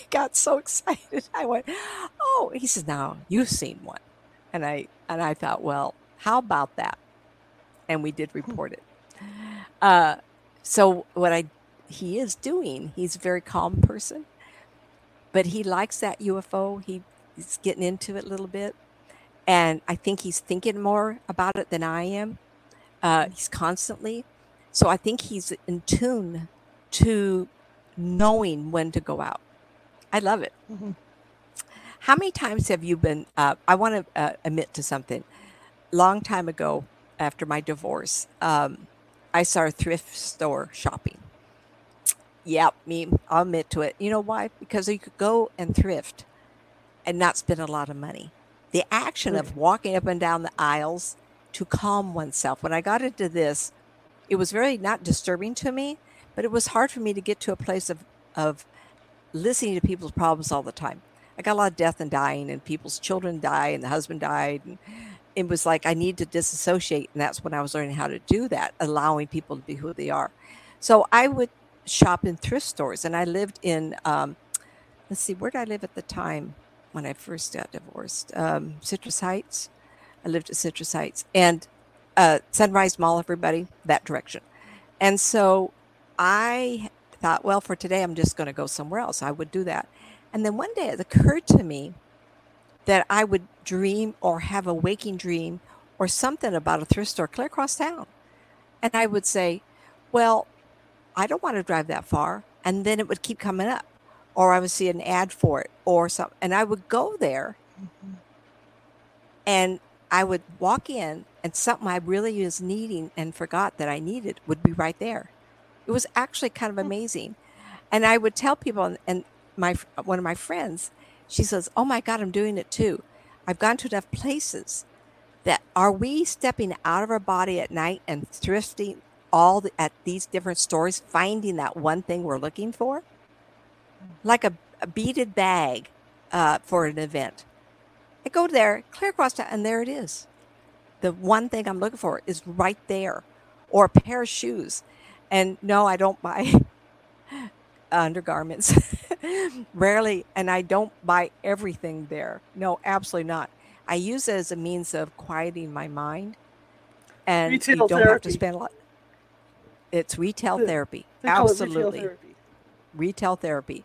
Got so excited. [laughs] I went, "Oh!" He says, "Now you've seen one," and I and I thought, "Well, how about that?" And we did report it. Uh, so what I he is doing, he's a very calm person, but he likes that UFO. He, he's getting into it a little bit, and I think he's thinking more about it than I am. Uh, he's constantly, so I think he's in tune to knowing when to go out. I love it. Mhm. How many times have you been? Uh, I want to uh, admit to something. Long time ago, after my divorce, um, I started thrift store shopping. Yep, me. I'll admit to it. You know why? Because you could go and thrift and not spend a lot of money. The action of walking up and down the aisles to calm oneself. When I got into this, it was very not disturbing to me, but it was hard for me to get to a place of of listening to people's problems all the time. I got a lot of death and dying, and people's children die, and the husband died. And it was like I need to disassociate, and that's when I was learning how to do that, allowing people to be who they are. So I would shop in thrift stores, and I lived in. Um, let's see, where did I live at the time when I first got divorced? Um, Citrus Heights. I lived at Citrus Heights and uh, Sunrise Mall. Everybody that direction, and so I thought, well, for today, I'm just going to go somewhere else. I would do that. And then one day it occurred to me that I would dream or have a waking dream or something about a thrift store clear across town. And I would say, well, I don't want to drive that far. And then it would keep coming up. Or I would see an ad for it or something. And I would go there Mhm. and I would walk in and something I really was needing and forgot that I needed would be right there. It was actually kind of amazing. And I would tell people and, my one of my friends, she says, "Oh my god, I'm doing it too. I've gone to enough places that are we stepping out of our body at night and thrifting all the, at these different stores finding that one thing we're looking for? Like a, a beaded bag uh, for an event. I go there, clear across town, and there it is. The one thing I'm looking for is right there, or a pair of shoes. And no, I don't buy [laughs] undergarments. [laughs] Rarely, and I don't buy everything there. No, absolutely not. I use it as a means of quieting my mind, and Retail you don't have to spend a lot. It's retail The- therapy, it retail absolutely therapy. retail therapy,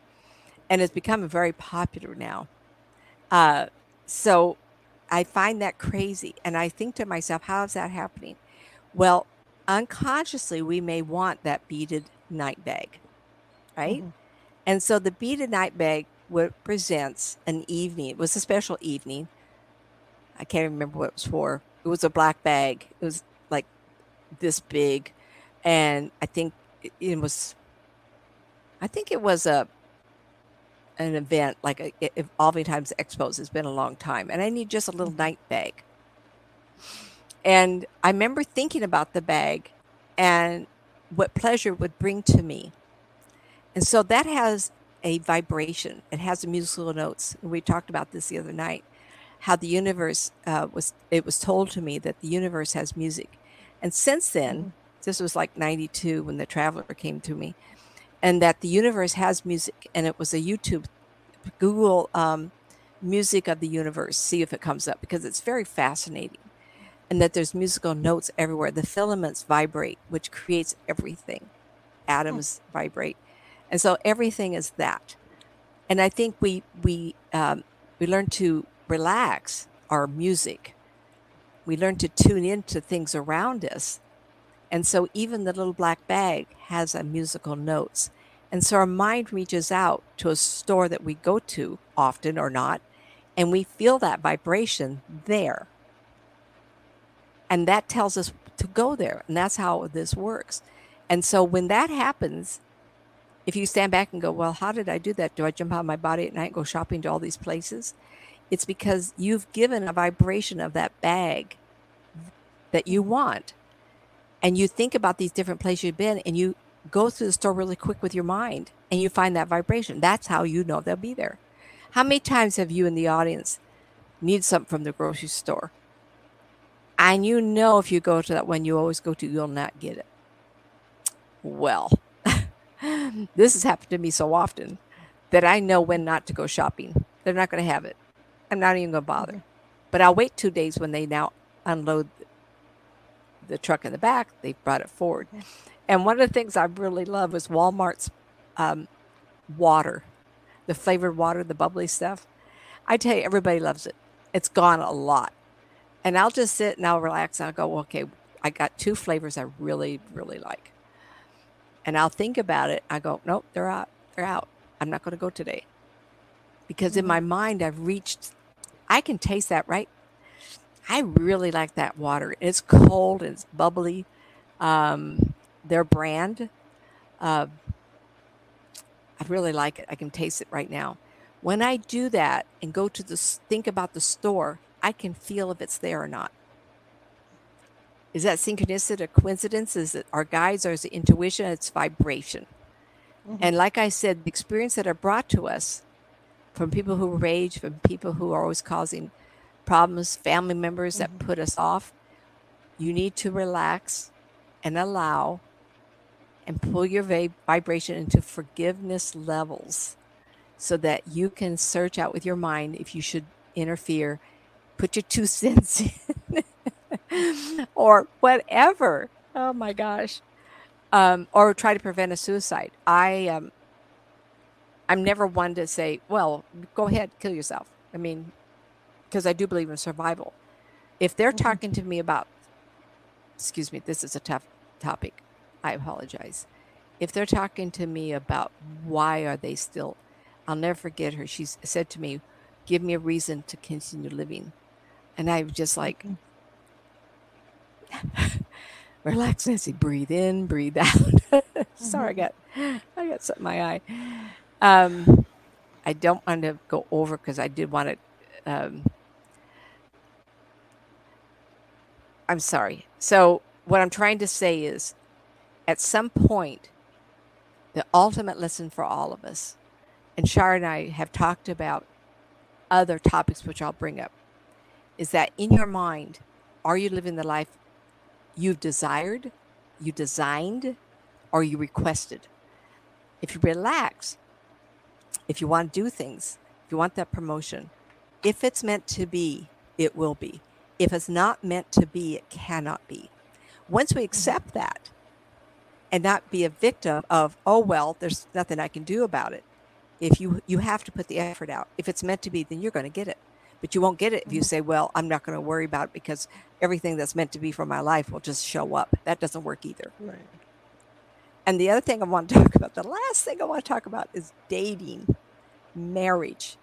and it's becoming very popular now. Uh, so I find that crazy, and I think to myself, how is that happening? Well, unconsciously, we may want that beaded night bag, right? Mhm. And so the beaded night bag represents an evening. It was a special evening. I can't remember what it was for. It was a black bag. It was like this big, and I think it, was. I think it was a an event like a, Evolving Times Expos. It's been a long time, and I need just a little night bag. And I remember thinking about the bag and what pleasure would bring to me. And so that has a vibration. It has musical notes. And we talked about this the other night. How the universe uh, was. It was told to me that the universe has music, and since then, this was like '92 when the Traveler came to me, and that the universe has music. And it was a YouTube, Google um, music of the universe. See if it comes up because it's very fascinating, and that there's musical notes everywhere. The filaments vibrate, which creates everything. Atoms vibrate. And so everything is that. And i think we we um, we learn to relax our music. We learn to tune into things around us. And so even the little black bag has a musical notes. And so our mind reaches out to a store that we go to often or not and we feel that vibration there and that tells us to go there and that's how this works And so when that happens, if you stand back and go, well, how did I do that? Do I jump out of my body at night and go shopping to all these places? It's because you've given a vibration of that bag that you want. And you think about these different places you've been and you go through the store really quick with your mind and you find that vibration. That's how you know they'll be there. How many times have you in the audience need something from the grocery store? And you know if you go to that one you always go to, you'll not get it. Well, [laughs] this has happened to me so often that I know when not to go shopping. They're not going to have it. I'm not even going to bother. But I'll wait two days when they now unload the truck in the back. They've brought it forward. And one of the things I really love was Walmart's um, water, the flavored water, the bubbly stuff. I tell you, everybody loves it. It's gone a lot. And I'll just sit and I'll relax and I'll go, okay, I got two flavors I really, really like. And I'll think about it. I go, nope, they're out. They're out. I'm not going to go today. Because mm-hmm. in my mind, I've reached, I can taste that, right? I really like that water. It's cold, it's bubbly. Um, their brand, uh, I really like it. I can taste it right now. When I do that and go to the think about the store, I can feel if it's there or not. Is that synchronicity a coincidence? Is it our guides or is it intuition? It's vibration. Mm-hmm. And like I said, the experience that are brought to us from people who rage, from people who are always causing problems, family members mm-hmm. that put us off, you need to relax and allow and pull your vibration into forgiveness levels so that you can search out with your mind if you should interfere, put your two [laughs] cents in, or whatever. Oh my gosh. Um, or try to prevent a suicide. I um, I'm never one to say, well, go ahead, kill yourself. I mean, because I do believe in survival. If they're mm-hmm. talking to me about, excuse me, this is a tough topic. I apologize. If they're talking to me about why are they still, I'll never forget her. She said to me, "Give me a reason to continue living," and I was just like, [laughs] "Relax, Nancy. Breathe in, breathe out." [laughs] Sorry, I mm-hmm. got I got something in my eye. Um, I don't want to go over because I did want to. Um, I'm sorry. So what I'm trying to say is at some point, the ultimate lesson for all of us, and Shar and I have talked about other topics which I'll bring up, is that in your mind, are you living the life you've desired, you designed, or you requested? If you relax, if you want to do things, if you want that promotion, if it's meant to be, it will be. If it's not meant to be, it cannot be. Once we mm-hmm. accept that, and not be a victim of oh well there's nothing i can do about it if you you have to put the effort out if it's meant to be then you're going to get it but you won't get it if you mm-hmm. say well i'm not going to worry about it because everything that's meant to be for my life will just show up that doesn't work either right and the other thing i want to [laughs] talk about the last thing i want to talk about is dating marriage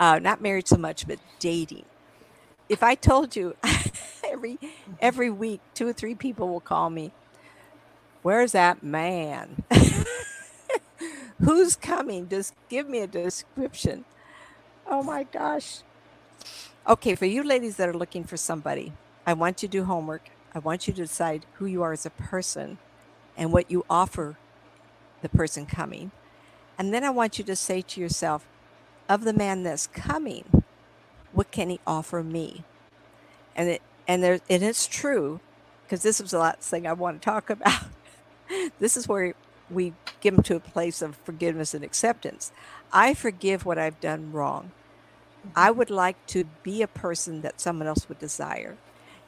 uh, not marriage so much but dating if i told you [laughs] every every week two or three people will call me Where's that man? [laughs] Who's coming? Just give me a description. Oh my gosh. Okay, for you ladies that are looking for somebody, I want you to do homework. I want you to decide who you are as a person and what you offer the person coming. And then I want you to say to yourself, of the man that's coming, what can he offer me? And it and there and it's true, because this was the last thing I want to talk [laughs] about this is where we get them to a place of forgiveness and acceptance. I forgive what I've done wrong. I would like to be a person that someone else would desire.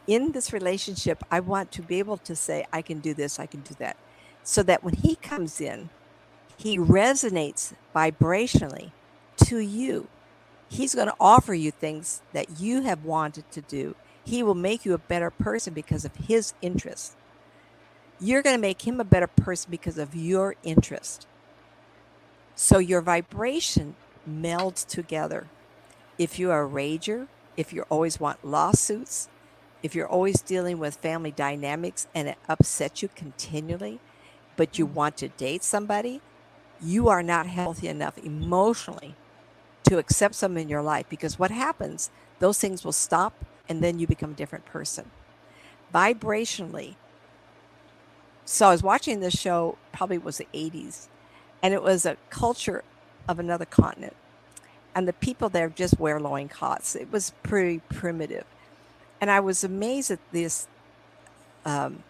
In this relationship, I want to be able to say, I can do this, I can do that. So that when he comes in, he resonates vibrationally to you. He's going to offer you things that you have wanted to do. He will make you a better person because of his interest. You're going to make him a better person because of your interest. So your vibration melds together. If you're a rager, if you always want lawsuits, if you're always dealing with family dynamics and it upsets you continually, but you mm-hmm. want to date somebody, you are not healthy enough emotionally to accept someone in your life because what happens, those things will stop and then you become a different person. Vibrationally. So I was watching this show, probably was the 80s, and it was a culture of another continent. And the people there just wear loincloths. It was pretty primitive. And I was amazed at this, um,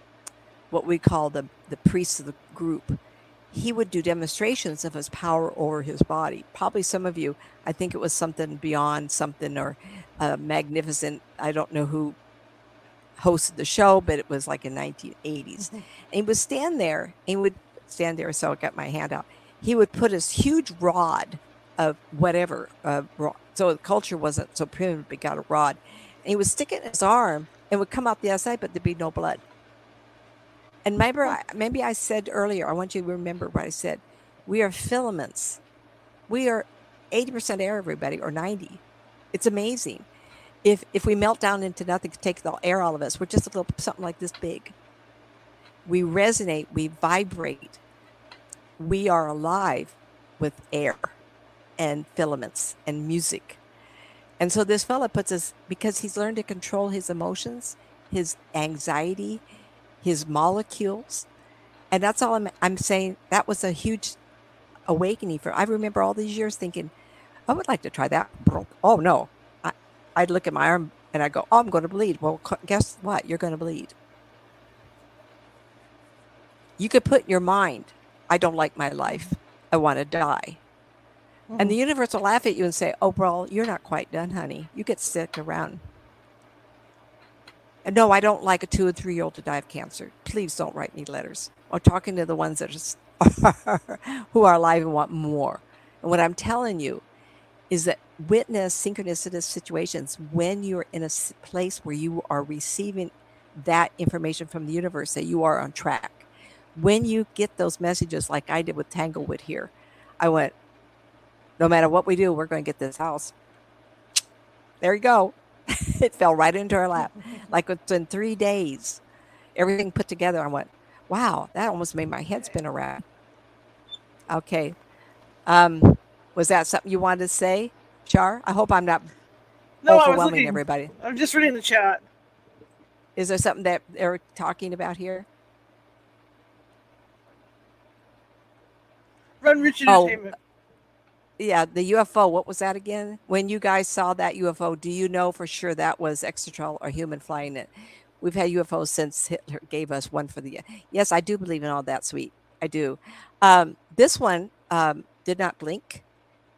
what we call the, the priest of the group. He would do demonstrations of his power over his body. Probably some of you, I think it was something beyond something or uh, magnificent. I don't know who hosted the show, but it was like in 1980s. Mm-hmm. And he would stand there and he would stand there. So I got my hand out. He would put his huge rod of whatever. Uh, so the culture wasn't so primitive, but got a rod. And he would stick it in his arm and would come out the outside, but there'd be no blood. And maybe maybe I said earlier, I want you to remember what I said. We are filaments. We are 80% air, everybody, or 90. It's amazing. If if we melt down into nothing, take the air out of us. We're just a little something like this big. We resonate, we vibrate. We are alive with air and filaments and music. And so this fella puts us because he's learned to control his emotions, his anxiety, his molecules. And that's all I'm, I'm saying. That was a huge awakening for. I remember all these years thinking, I would like to try that. Oh no, I, I'd look at my arm and I go, oh, I'm going to bleed. Well, guess what? You're going to bleed. You could put in your mind, I don't like my life. I want to die. Mm-hmm. And the mm-hmm. universe will laugh at you and say, Oh, bro, you're not quite done, honey. You get sick around. And no, I don't like a two and three year old to die of cancer. Please don't write me letters. Or talking to the ones that are, [laughs] who are alive and want more. And what I'm telling you is that witness synchronicitous situations when you're in a place where you are receiving that information from the universe that you are on track. When you get those messages, like I did with Tanglewood here, I went, no matter what we do, we're going to get this house. There you go. [laughs] it fell right into our lap. [laughs] like within three days, everything put together. I went, wow, that almost made my head spin around. Okay. Um, was that something you wanted to say, Shar? I hope I'm not no, overwhelming looking, everybody. I'm just reading the chat. Is there something that they're talking about here? Run Rich oh, Entertainment. Oh, yeah, the UFO. What was that again? When you guys saw that UFO, do you know for sure that was extraterrestrial or human flying it? We've had UFOs since Hitler gave us one for the. Yes, I do believe in all that. Sweet, I do. Um, this one um, did not blink.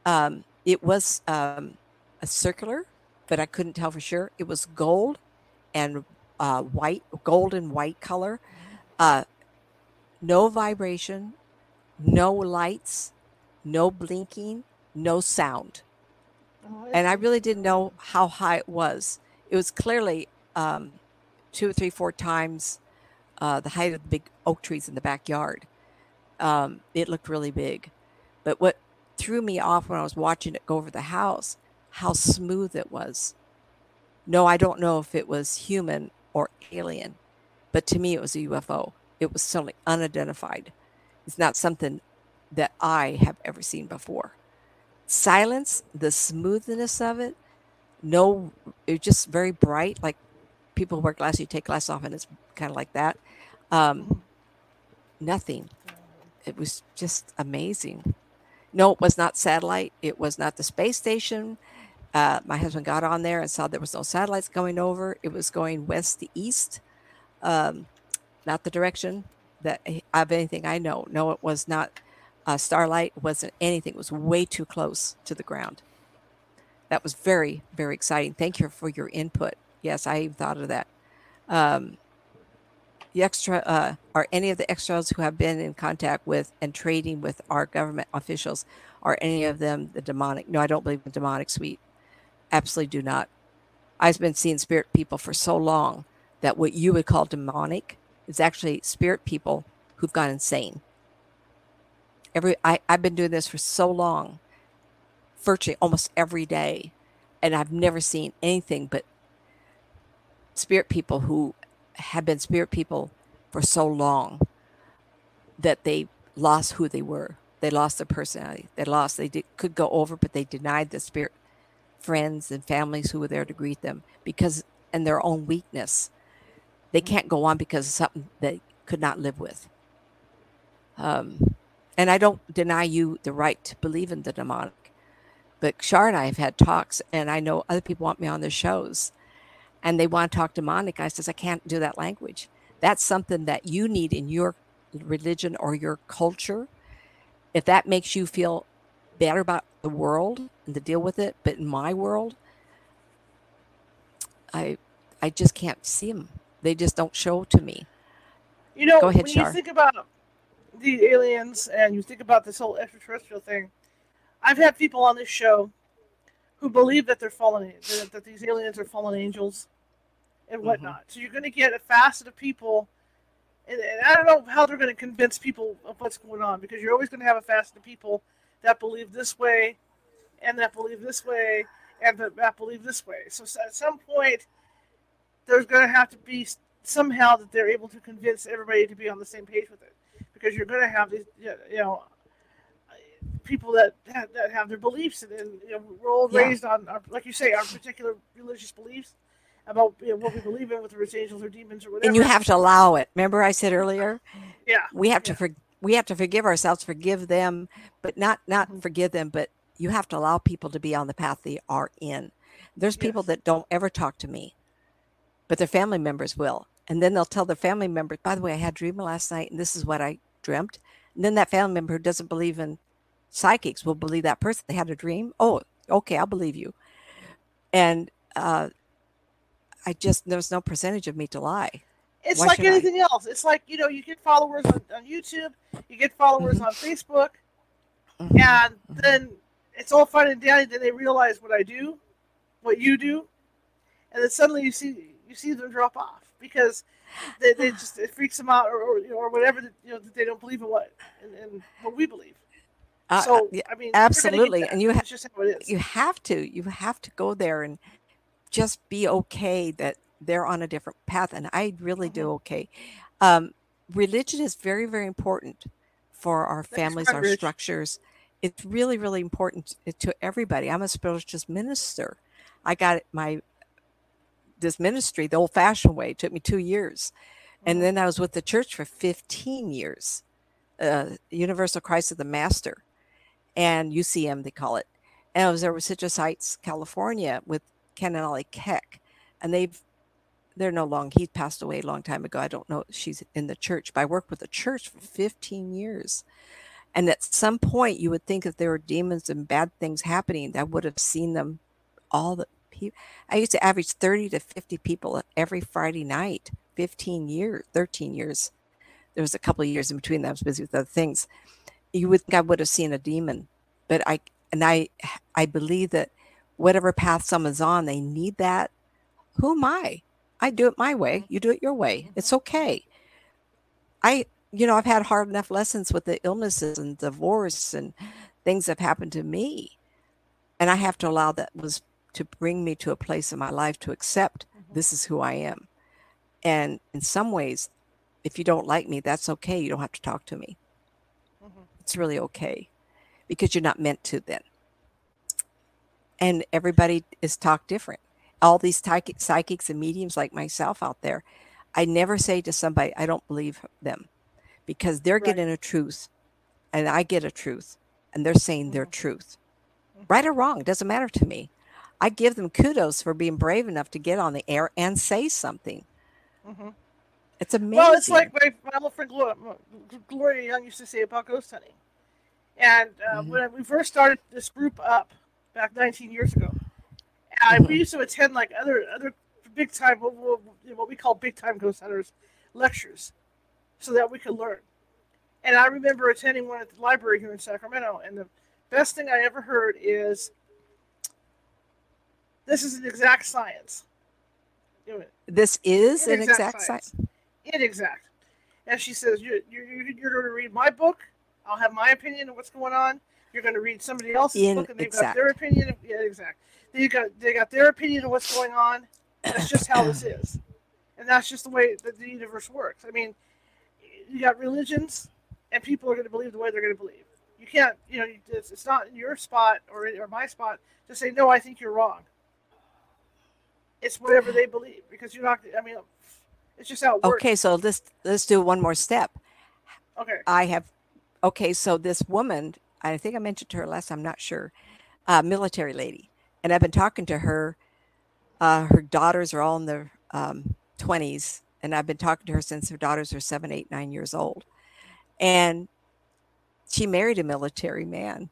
Um, it was um, a circular, but I couldn't tell for sure. It was gold and uh, white, gold and white color. Uh, no vibration, no lights no blinking, no sound. Oh, and I really didn't know how high it was. It was clearly um, two or three, four times uh, the height of the big oak trees in the backyard. Um, it looked really big. But what threw me off when I was watching it go over the house, how smooth it was. No, I don't know if it was human or alien, but to me, it was a UFO. It was something unidentified. It's not something that I have ever seen before. Silence, the smoothness of it, no, it's just very bright. Like people wear glasses, you take glasses off, and it's kind of like that. Um, nothing. It was just amazing. No, it was not satellite. It was not the space station. Uh, my husband got on there and saw there was no satellites going over. It was going west to east, um, not the direction that of anything I know. No, it was not uh, starlight wasn't anything it was way too close to the ground. That was very very exciting. Thank you for your input. Yes i even thought of that. Um, the extra uh, are any of the extras who have been in contact with and trading with our government officials are any of them the demonic no i don't believe in demonic suite. Absolutely do not. I've been seeing spirit people for so long that what you would call demonic is actually spirit people who've gone insane every I, I've been doing this for so long, virtually almost every day, and I've never seen anything but spirit people who have been spirit people for so long. that they lost who they were. They lost their personality. They lost. They did, could go over, but they denied the spirit, friends and families who were there to greet them because, and their own weakness, they can't go on because of something they could not live with. Um, and I don't deny you the right to believe in the demonic, but Shar and I have had talks, and I know other people want me on their shows, and they want to talk demonic. I says I can't do that language. That's something that you need in your religion or your culture. If that makes you feel better about the world and to deal with it, but in my world, I I just can't see them. They just don't show to me. You know, Go ahead, when Shar. you think about the aliens and you think about this whole extraterrestrial thing, I've had people on this show who believe that they're fallen, that, that these aliens are fallen angels and Mm-hmm. whatnot. So you're going to get a facet of people, and, and I don't know how they're going to convince people of what's going on because you're always going to have a facet of people that believe this way, and that believe this way, and that, that believe this way. So s- at some point, there's going to have to be somehow that they're able to convince everybody to be on the same page with it because you're going to have these you know people that that, that have their beliefs and, and you know, we're all Yeah. raised on our, like you say our particular religious beliefs about you know, what we believe in whether it's angels or demons or whatever And you have to allow it. Remember I said earlier, yeah we have to Yeah. for, we have to forgive ourselves, forgive them, but not not Mhm. forgive them, but you have to allow people to be on the path they are in. There's people that don't ever talk to me, but their family members will. And then they'll tell their family members, by the way, I had a dream last night and this is what I dreamt. And then that family member who doesn't believe in psychics will believe that person. They had a dream. Oh, okay, I'll believe you. And uh, I just, there's no percentage of me to lie. it's Why like should I? anything else it's like you know you get followers on, on youtube you get followers on facebook Mhm. and then it's all fun and dandy then they realize what i do what you do and then suddenly you see you see them drop off because they, they just it freaks them out or, or, you know, or whatever that, you know that they don't believe in what in, in what we believe. Uh, so yeah, i mean you're gonna get absolutely. And you ha- it's just how it is. you have to you have to go there and just be okay that they're on a different path and i really do okay. Um, religion is very very important for our families our structures. It's really really important to everybody. I'm a spiritualist minister. I got my this ministry the old fashioned way it took me two years and Mhm. then i was with the church for 15 years uh, universal church of the master and ucm they call it and I was there with Citrus Heights, California, with Ken and Ollie Keck, and they've they're no long, he passed away a long time ago. I don't know. if She's in the church, but I worked with the church for 15 years, and at some point, you would think that there were demons and bad things happening. I would have seen them all the people. I used to average 30 to 50 people every Friday night. 15 years, 13 years. There was a couple of years in between that I was busy with other things. You would think I would have seen a demon, but I and I I believe that whatever path someone's on, they need that. Who am I? I do it my way. You do it your way. It's mm-hmm. okay. I, you know, I've had hard enough lessons with the illnesses and divorce and things that have happened to me. And I have to allow that was to bring me to a place in my life to accept this is who I am. And in some ways, if you don't like me, that's okay. You don't have to talk to me. Mhm. It's really okay because you're not meant to then. And everybody is talked different. All these psychic, psychics and mediums like myself out there, I never say to somebody, I don't believe them because they're Right. getting a truth and I get a truth and they're saying their Mhm. truth. Mhm. Right or wrong, doesn't matter to me. I give them kudos for being brave enough to get on the air and say something. Mhm. It's amazing. Well, it's like my, my old friend Gloria, Gloria Young used to say about ghost hunting. And uh, Mhm. when we first started this group up back 19 years ago, uh, we used to attend like other other big time what we call big time ghost hunters lectures, so that we could learn. And I remember attending one at the library here in Sacramento, and the best thing I ever heard is, "This is an exact science." This is an exact science. inexact. And she says, you're, you're, you're going to read my book. I'll have my opinion of what's going on. You're going to read somebody else's book, and they've got their opinion. Of, yeah, exact. They got they got their opinion of what's going on. That's just how this is, and that's just the way that the universe works. I mean, you got religions, and people are going to believe the way they're going to believe. You can't, you know, it's, it's not in your spot or, or my spot to say, no, I think you're wrong. It's whatever they believe because you're not, I mean, it's just how it works. Okay, so let's let's do one more step. Okay. I have okay, so this woman, I think I mentioned to her last, I'm not sure, uh, military lady. And I've been talking to her. Uh, her daughters are all in their um, 20s, and I've been talking to her since her daughters are seven, eight, nine years old. And she married a military man,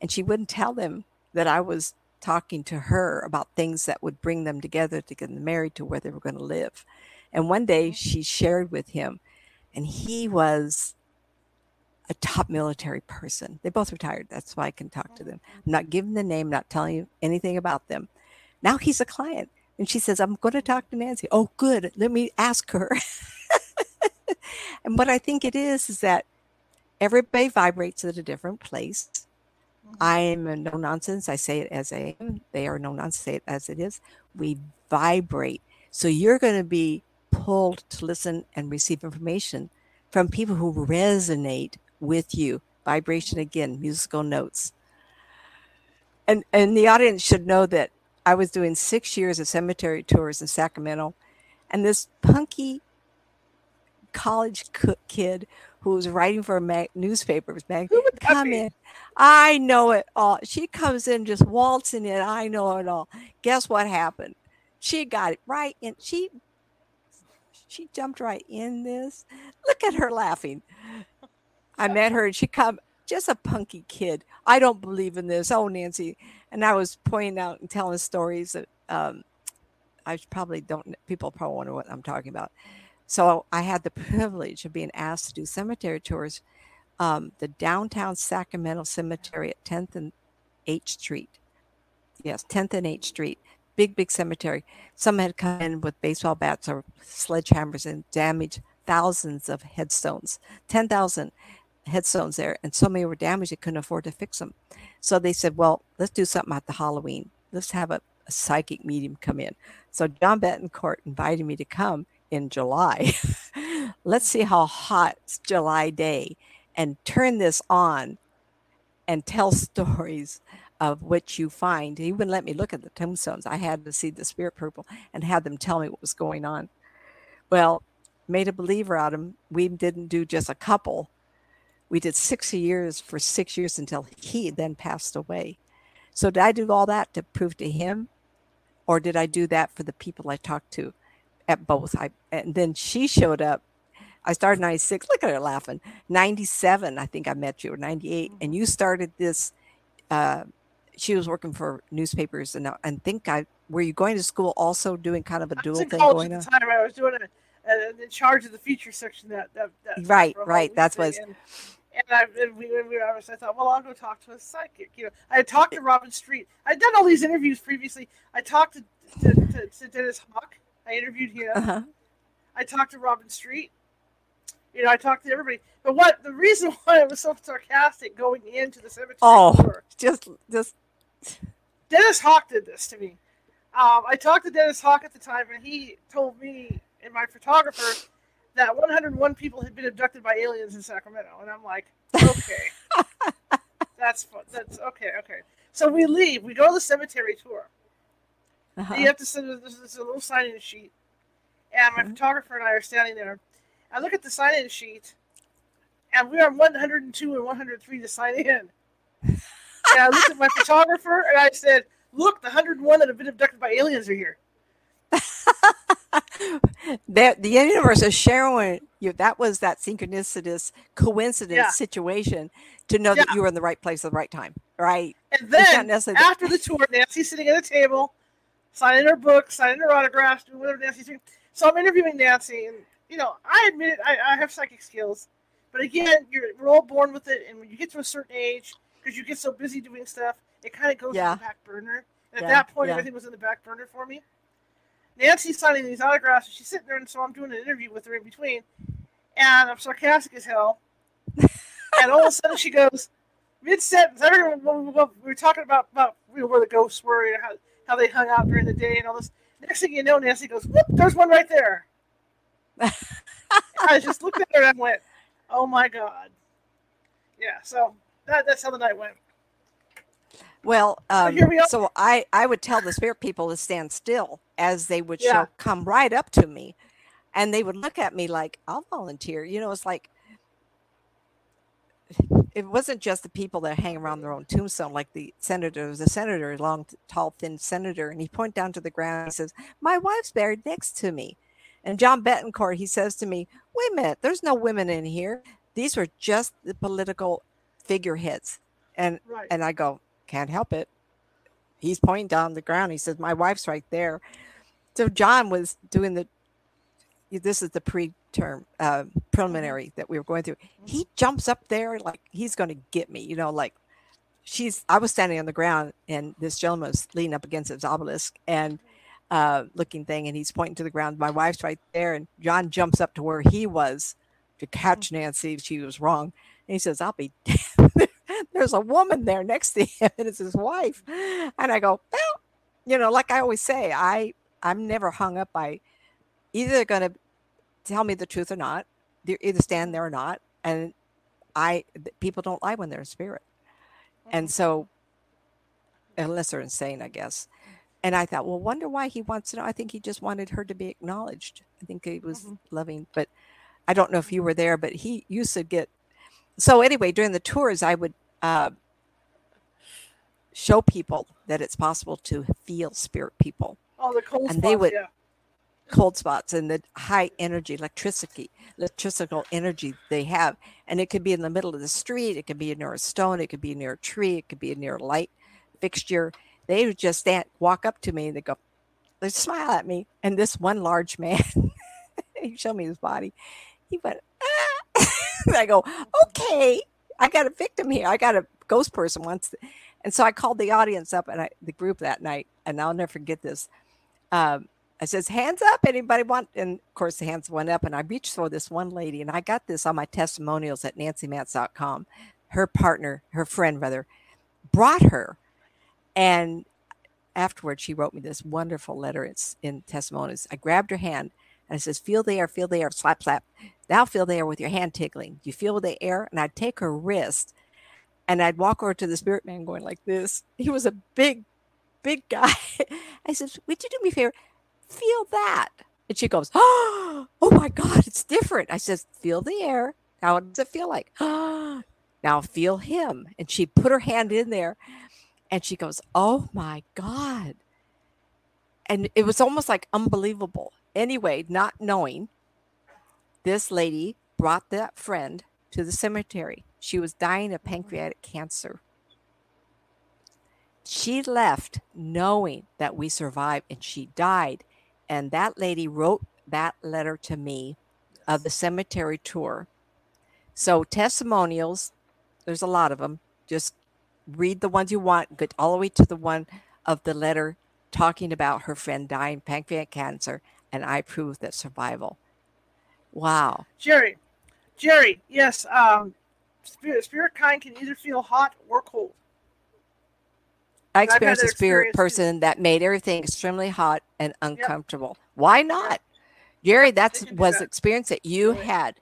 and she wouldn't tell them that I was talking to her about things that would bring them together to get them married to where they were going to live. And one day mm-hmm. she shared with him, and he was a top military person. They both retired. That's why I can talk to them. I'm not giving the name, not telling you anything about them. Now he's a client. And she says, I'm going to talk to Nancy. Oh, good. Let me ask her. [laughs] and what I think it is, is that everybody vibrates at a different place. I am a no nonsense. I say it as I am. They are no nonsense. Say it as it is. We vibrate. So you're going to be pulled to listen and receive information from people who resonate with you. Vibration again, musical notes. And and the audience should know that I was doing six years of cemetery tours in Sacramento, and this punky college kid who was writing for a mag- newspapers mag- Who would come in. I know it all. She comes in just waltzing in. I know it all. Guess what happened? She got it right in. She she jumped right in this. Look at her laughing. I met her and she come just a punky kid. I don't believe in this. Oh, Nancy. And I was pointing out and telling stories that um, I probably don't, people probably wonder what I'm talking about. So I had the privilege of being asked to do cemetery tours. Um, the downtown Sacramento Cemetery at 10th and H Street. Yes, 10th and H Street. Big, big cemetery. Some had come in with baseball bats or sledgehammers and damaged thousands of headstones, 10,000 headstones there. And so many were damaged, they couldn't afford to fix them. So they said, well, let's do something at the Halloween. Let's have a, a psychic medium come in. So John Betancourt invited me to come in July. [laughs] let's see how hot July day and turn this on and tell [laughs] stories of what you find. He wouldn't let me look at the tombstones. I had to see the spirit purple and have them tell me what was going on. Well, made a believer out of him. We didn't do just a couple. We did six years for six years until he then passed away. So did I do all that to prove to him? Or did I do that for the people I talked to at both? I and then she showed up. I started 96. Look at her laughing. 97, I think I met you, or 98. And you started this uh, she was working for newspapers and and think I were you going to school also doing kind of a dual thing going on? time. I was doing a, a, in charge of the feature section that that, that Right, right, that's was- and, and I and we, we were, I was- I thought, well, I'll go talk to a psychic. You know, I had talked to Robin Street. I'd done all these interviews previously. I talked to to, to, to Dennis Hauck. I interviewed him. Uh-huh. I talked to Robin Street. You know, I talked to everybody. But what the reason [laughs] why I was so sarcastic going into the cemetery Oh. tour Just just Dennis Hauck did this to me. Um, I talked to Dennis Hauck at the time, and he told me and my photographer that 101 people had been abducted by aliens in Sacramento, and I'm like, okay, [laughs] that's. That's okay, okay. So we leave. We go to the cemetery tour. Uh-huh. You have to send this, this a little sign-in sheet, and my Mhm. photographer and I are standing there. I look at the sign-in sheet, and we are 102 and 103 to sign in. [laughs] and I looked at my photographer and I said, "Look, the 101 that have been abducted by aliens are here." [laughs] that the universe is sharing you that was that synchronicitous coincidence Yeah. situation to know that you were in the right place at the right time right And then after the tour, Nancy's sitting at a table, signing her book, signing her autographs, doing whatever Nancy's doing. So I'm interviewing Nancy, and you know, I admit it, I, I have psychic skills, but again, you're we're all born with it, and when you get to a certain age, because you get so busy doing stuff, it kind of goes Yeah. to the back burner. And at that point, yeah. everything was in the back burner for me. Nancy's signing these autographs, and she's sitting there, and so I'm doing an interview with her in between, and I'm sarcastic as hell. [laughs] and all of a sudden, she goes, mid sentence, everyone we were talking about about you know, where the ghosts were and how, how they hung out during the day and all this. Next thing you know, Nancy goes, "Whoop! There's one right there." I [laughs] just looked at her and I went, "Oh my god!" yeah. So that, that's how the night went. Well, um, here we are. so I I would tell the spirit people to stand still as they would Yeah. show come right up to me, and they would look at me like I'll volunteer. You know, it's like it wasn't just the people that hang around their own tombstone, like the senator. There was a senator, a long, tall, thin senator, and he pointed down to the ground. And says, "My wife's buried next to me." And John Betancourt, he says to me, "Wait a minute, there's no women in here. These were just the political figureheads." And Right. and I go, can't help it. He's pointing down the ground. He says, My wife's right there. So John was doing the this is the pre-term uh, preliminary that we were going through. He jumps up there like he's going to get me, you know, like she's I was standing on the ground and this gentleman was leaning up against his obelisk and uh, looking thing and he's pointing to the ground. My wife's right there and John jumps up to where he was to catch Nancy if she was wrong. And he says, I'll be [laughs] damned. There's a woman there next to him, and it's his wife. And I go, well, you know, like I always say, I I'm never hung up by either going to tell me the truth or not. They're either stand there or not, and I people don't lie when they're in spirit, and so unless they're insane, I guess. And I thought, well, wonder why he wants to know. I think he just wanted her to be acknowledged. I think he was Mhm. loving, but I don't know if you were there, but he used to get. So anyway, during the tours, I would uh, show people that it's possible to feel spirit people, Oh, the cold and spots, they would- yeah. Cold spots, and the high energy, electricity, electrical energy they have. And it could be in the middle of the street, it could be near a stone, it could be near a tree, it could be near a light fixture. They just stand, walk up to me, and they go, they smile at me. And this one large man, [laughs] he showed me his body. He went, ah. [laughs] I go, okay, I got a victim here. I got a ghost person once. And so I called the audience up and I, the group that night, and I'll never forget this. Um, I says, hands up, anybody want? And of course, the hands went up, and I reached for this one lady, and I got this on my testimonials at nancymatz.com. Her partner, her friend rather, brought her. And afterwards, she wrote me this wonderful letter. It's in testimonials. I grabbed her hand and I says, Feel the air, feel the air, slap, slap. Now feel the air with your hand tickling. You feel the air? And I'd take her wrist and I'd walk over to the spirit man going like this. He was a big, big guy. [laughs] I said, Would you do me a favor? Feel that. And she goes, Oh [gasps] oh my God, it's different. I says, Feel the air. What does it feel like? [gasps] now feel him. And she put her hand in there and she goes, Oh my God. And it was almost like unbelievable. Anyway, not knowing, this lady brought that friend to the cemetery. She was dying of pancreatic cancer. She left knowing that we survived and she died. And that lady wrote that letter to me of the cemetery tour. So, testimonials, there's a lot of them. Just read the ones you want, get all the way to the one of the letter talking about her friend dying pancreatic cancer, and I prove that survival. Wow. Jerry, Jerry, yes. Um, spirit, spirit kind can either feel hot or cold. I experienced a spirit too. person that made everything extremely hot and uncomfortable. Why not? Jerry, that's can do was that. the experience that you had.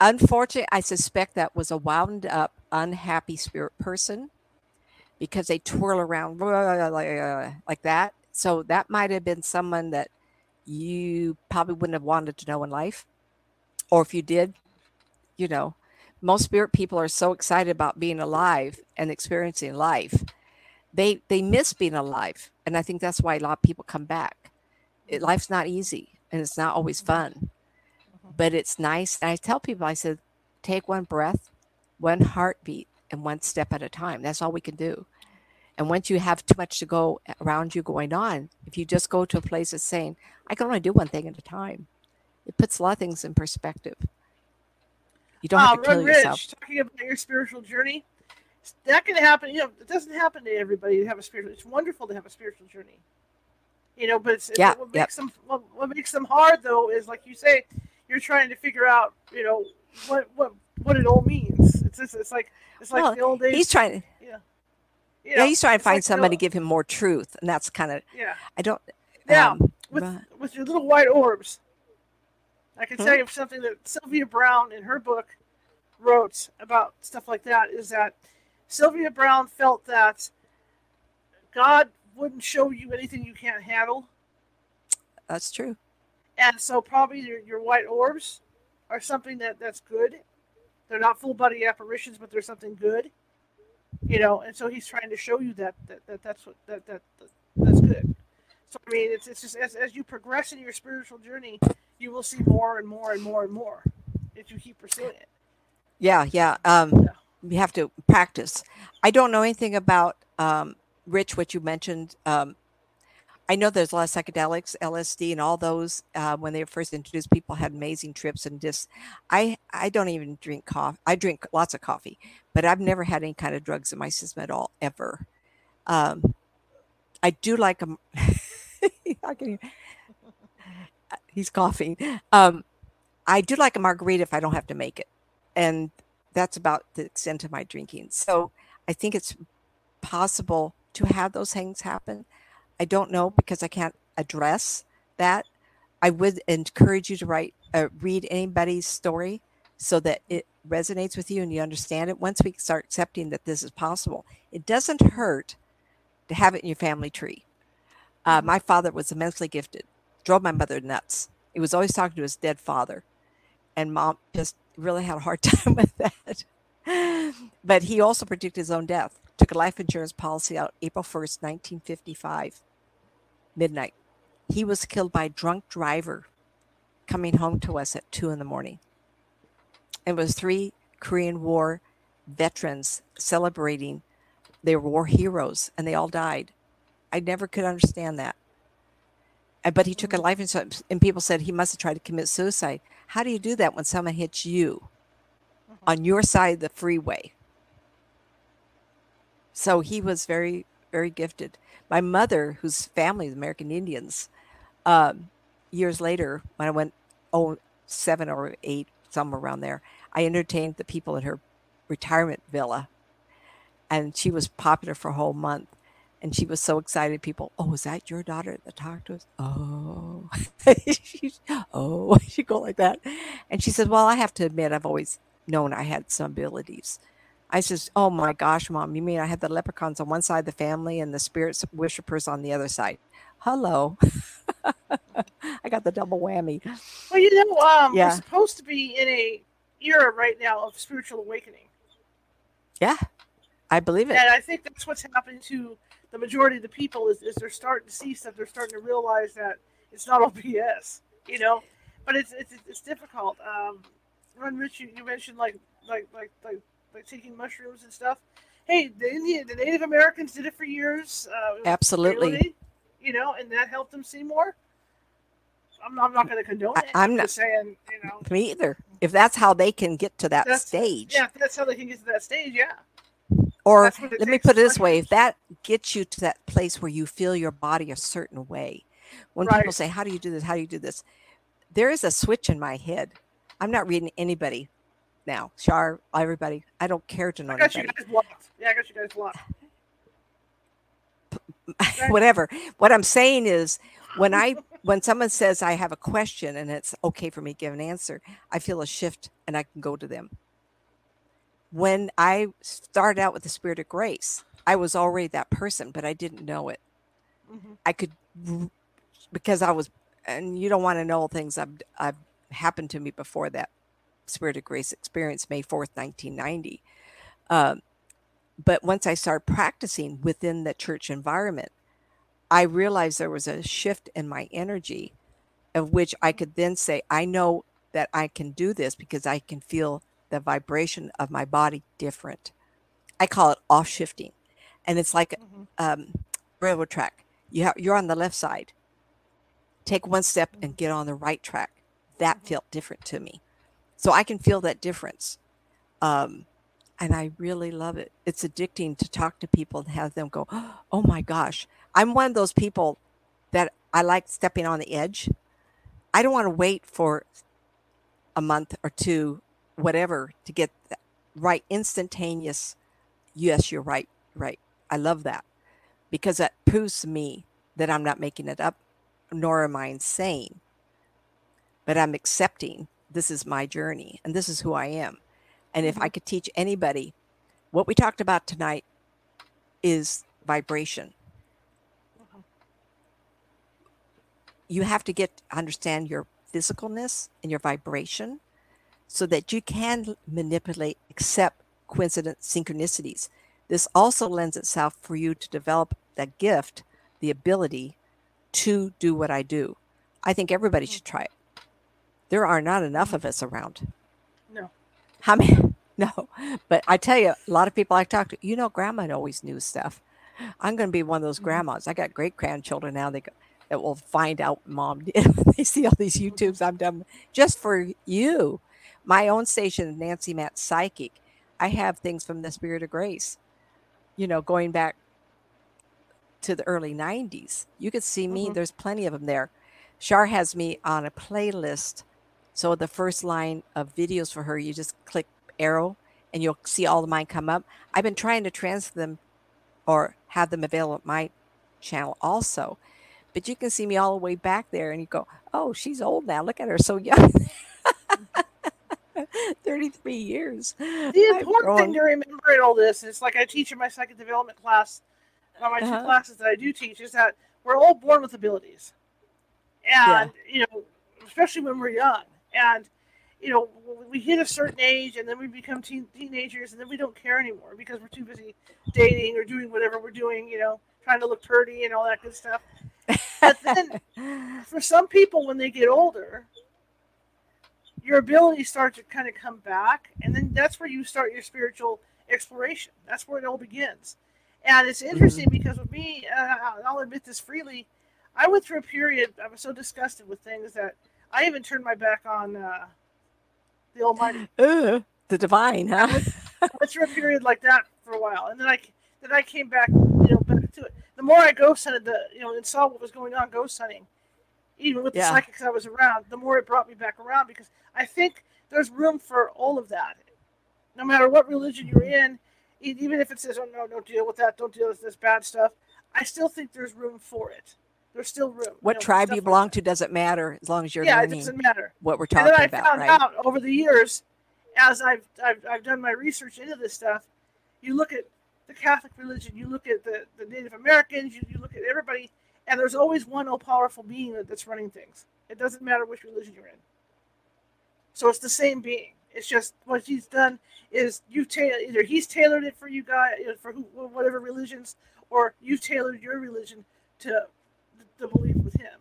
Unfortunately, I suspect that was a wound up, unhappy spirit person because they twirl around [laughs] like that. So that might have been someone that you probably wouldn't have wanted to know in life. Or if you did, you know, most spirit people are so excited about being alive and experiencing life. They they miss being alive. And I think that's why a lot of people come back. It, life's not easy and it's not always mm-hmm. fun. Mm-hmm. But it's nice. And I tell people, I said, take one breath, one heartbeat, and one step at a time. That's all we can do. And once you have too much to go around you going on, if you just go to a place that's saying, I can only do one thing at a time, it puts a lot of things in perspective. You don't have to kill Rich, yourself. talking about your spiritual journey. That can happen. You know, it doesn't happen to everybody to have a spiritual. It's wonderful to have a spiritual journey. You know, but it's, it's Yeah, what makes them what, what makes them hard though is like you say, you're trying to figure out, you know, what what what it all means. It's just, it's like it's like Well, the old days. He's trying. you Yeah, know, he's trying to it's find like somebody to give him more truth, and that's kind of. Yeah. I don't. Now, um, with right. with your little white orbs. I can Hmm? tell you something that Sylvia Browne in her book wrote about stuff like that is that Sylvia Browne felt that God wouldn't show you anything you can't handle. That's true. And so probably your, your white orbs are something that, that's good. They're not full body apparitions, but they're something good. You know, and so he's trying to show you that that, that that's what that, that, that that's good. So I mean, it's, it's just as, as you progress in your spiritual journey, you will see more and more and more and more if you keep pursuing it. Yeah, yeah. Um, you have to practice. I don't know anything about um, Rich. What you mentioned. Um, I know there's a lot of psychedelics, LSD, and all those. Uh, when they were first introduced, people had amazing trips and just. I I don't even drink coffee. I drink lots of coffee, but I've never had any kind of drugs in my system at all ever. Um, I do like them. [laughs] he's coughing. Um, I do like a margarita if I don't have to make it, and that's about the extent of my drinking. So I think it's possible to have those things happen. I don't know because I can't address that. I would encourage you to write, uh, read anybody's story so that it resonates with you and you understand it. Once we start accepting that this is possible, it doesn't hurt to have it in your family tree. Uh, my father was immensely gifted, drove my mother nuts. He was always talking to his dead father, and mom just really had a hard [laughs] time with that. but he also predicted his own death. Took a life insurance policy out April 1st, 1955, midnight. He was killed by a drunk driver coming home to us at two in the morning. It was three Korean War veterans celebrating. They were war heroes and they all died. I never could understand that. Uh, but he took a life insurance, and people said he must have tried to commit suicide. How do you do that when someone hits you mm-hmm. on your side of the freeway? So he was very, very gifted. My mother, whose family is American Indians, um, years later, when I went, oh, seven or eight, somewhere around there, I entertained the people at her retirement villa. And she was popular for a whole month. And she was so excited. People, oh, is that your daughter that talked to us? Oh, [laughs] oh, [laughs] she go like that. And she said, well, I have to admit, I've always known I had some abilities. I says, oh my gosh, mom, you mean I had the leprechauns on one side of the family and the spirits worshippers on the other side? Hello. [laughs] I got the double whammy. Well, you know, um, yeah. we're supposed to be in a era right now of spiritual awakening. Yeah, I believe it. And I think that's what's happening to the majority of the people is, is they're starting to see stuff. They're starting to realize that it's not all [laughs] BS, you know. But it's it's, it's difficult. Um, when Rich, you, you mentioned like like like like like taking mushrooms and stuff. Hey, the Indian, the Native Americans did it for years. Uh, Absolutely. you know, and that helped them see more. I'm, I'm not going to condone it. I, am not saying, you know. Me either. If that's how they can get to that stage. Yeah, that's how they can get to that stage. Yeah. Or let me put it this way if that gets you to that place where you feel your body a certain way, when right. people say, How do you do this? How do you do this? There is a switch in my head. I'm not reading anybody now. Shar, everybody. I don't care to know I got anybody. You guys blocked. Yeah, I got you guys [laughs] blocked. Whatever. What I'm saying is when I when someone says I have a question and it's okay for me to give an answer, I feel a shift and I can go to them when I started out with the spirit of grace, I was already that person, but I didn't know it. Mm-hmm. I could, because I was, and you don't want to know things I've, I've happened to me before that spirit of grace experience, May 4th, 1990. Um, but once I started practicing within the church environment, I realized there was a shift in my energy of which I could then say, I know that I can do this because I can feel the vibration of my body different. I call it off shifting. And it's like mm-hmm. um, railroad track. You have, you're on the left side. Take one step and get on the right track. That mm-hmm. felt different to me. So I can feel that difference. Um, and I really love it. It's addicting to talk to people and have them go, [gasps] oh my gosh. I'm one of those people that I like stepping on the edge. I don't want to wait for a month or two whatever to get that right instantaneous yes you're right right i love that because that proves to me that i'm not making it up nor am i insane but i'm accepting this is my journey and this is who i am And if I mm-hmm. could teach anybody what we talked about tonight is vibration. Uh-huh. You have to get understand your physicalness and your vibration so that you can manipulate, accept coincident synchronicities. This also lends itself for you to develop that gift, the ability to do what I do. I think everybody mm-hmm. should try it. There are not enough mm-hmm. of us around. No. How many? [laughs] No. But I tell you, a lot of people I talk to, you know, grandma always knew stuff. I'm going to be one of those Mhm. grandmas. I got great grandchildren now. They go, that will find out mom [laughs] did. they see all these mm-hmm. YouTubes I'm done just for you. My own station, Nancy Matz Psychic. I have things from the Spirit of Grace. You know, going back to the early 90s. You could see me. Mhm. There's plenty of them there. Shar has me on a playlist. So the first line of videos for her, you just click arrow and you'll see all of mine come up. I've been trying to transfer them or have them available at my channel also. But you can see me all the way back there and you go, oh, she's old now. Look at her so young. [laughs] [laughs] 33 years. The important thing to remember in all this is like I teach in my second development class, uh, my Uh-huh. two classes that I do teach, is that we're all born with abilities. And, you know, especially when we're young. And, you know, we hit a certain age and then we become teen- teenagers and then we don't care anymore because we're too busy dating or doing whatever we're doing, you know, trying to look pretty and all that good stuff. But then [laughs] for some people, when they get older, your abilities start to kind of come back, and then that's where you start your spiritual exploration. That's where it all begins. And it's interesting because with me, uh, I'll admit this freely, I went through a period. I was so disgusted with things that I even turned my back on uh, the Almighty. [gasps] Ugh, the divine, huh? I went through a period like that for a while, and then I then I came back, you know, back to it. The more I ghost hunted, the you know, and saw what was going on ghost hunting, even with the psychics I was around, the more it brought me back around because I think there's room for all of that, no matter what religion you're mm-hmm. in, e- even if it says, "Oh no, don't deal with that, don't deal with this bad stuff," I still think there's room for it. There's still room. What know, tribe you belong that. to doesn't matter as long as you're Yeah, it doesn't matter. what we're And talking then I about, found right? out over the years, as I've, I've I've done my research into this stuff, you look at the Catholic religion, you look at the, the Native Americans, you, you look at everybody, and there's always one all powerful being that's running things. It doesn't matter which religion you're in. So it's the same being. It's just what he's done is you've tailored either he's tailored it for you guys for who, whatever religions, or you've tailored your religion to the belief with him.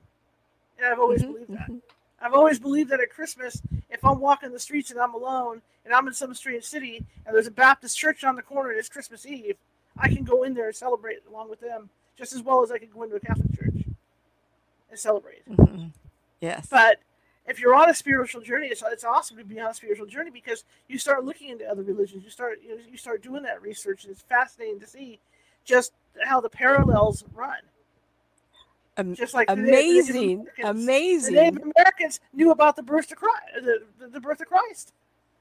And I've always Mhm, believed that. mhm. I've always believed that at Christmas, if I'm walking the streets and I'm alone and I'm in some strange city and there's a Baptist church on the corner and it's Christmas Eve, I can go in there and celebrate along with them just as well as I could go into a Catholic church and celebrate. Mhm. Yes. But if you're on a spiritual journey, it's, it's awesome to be on a spiritual journey because you start looking into other religions. You start you, know, you start doing that research, and it's fascinating to see just how the parallels run. Am- Just like Native- the Native amazing. The Amazing. Native Americans knew about the birth of Christ, the, the birth of Christ.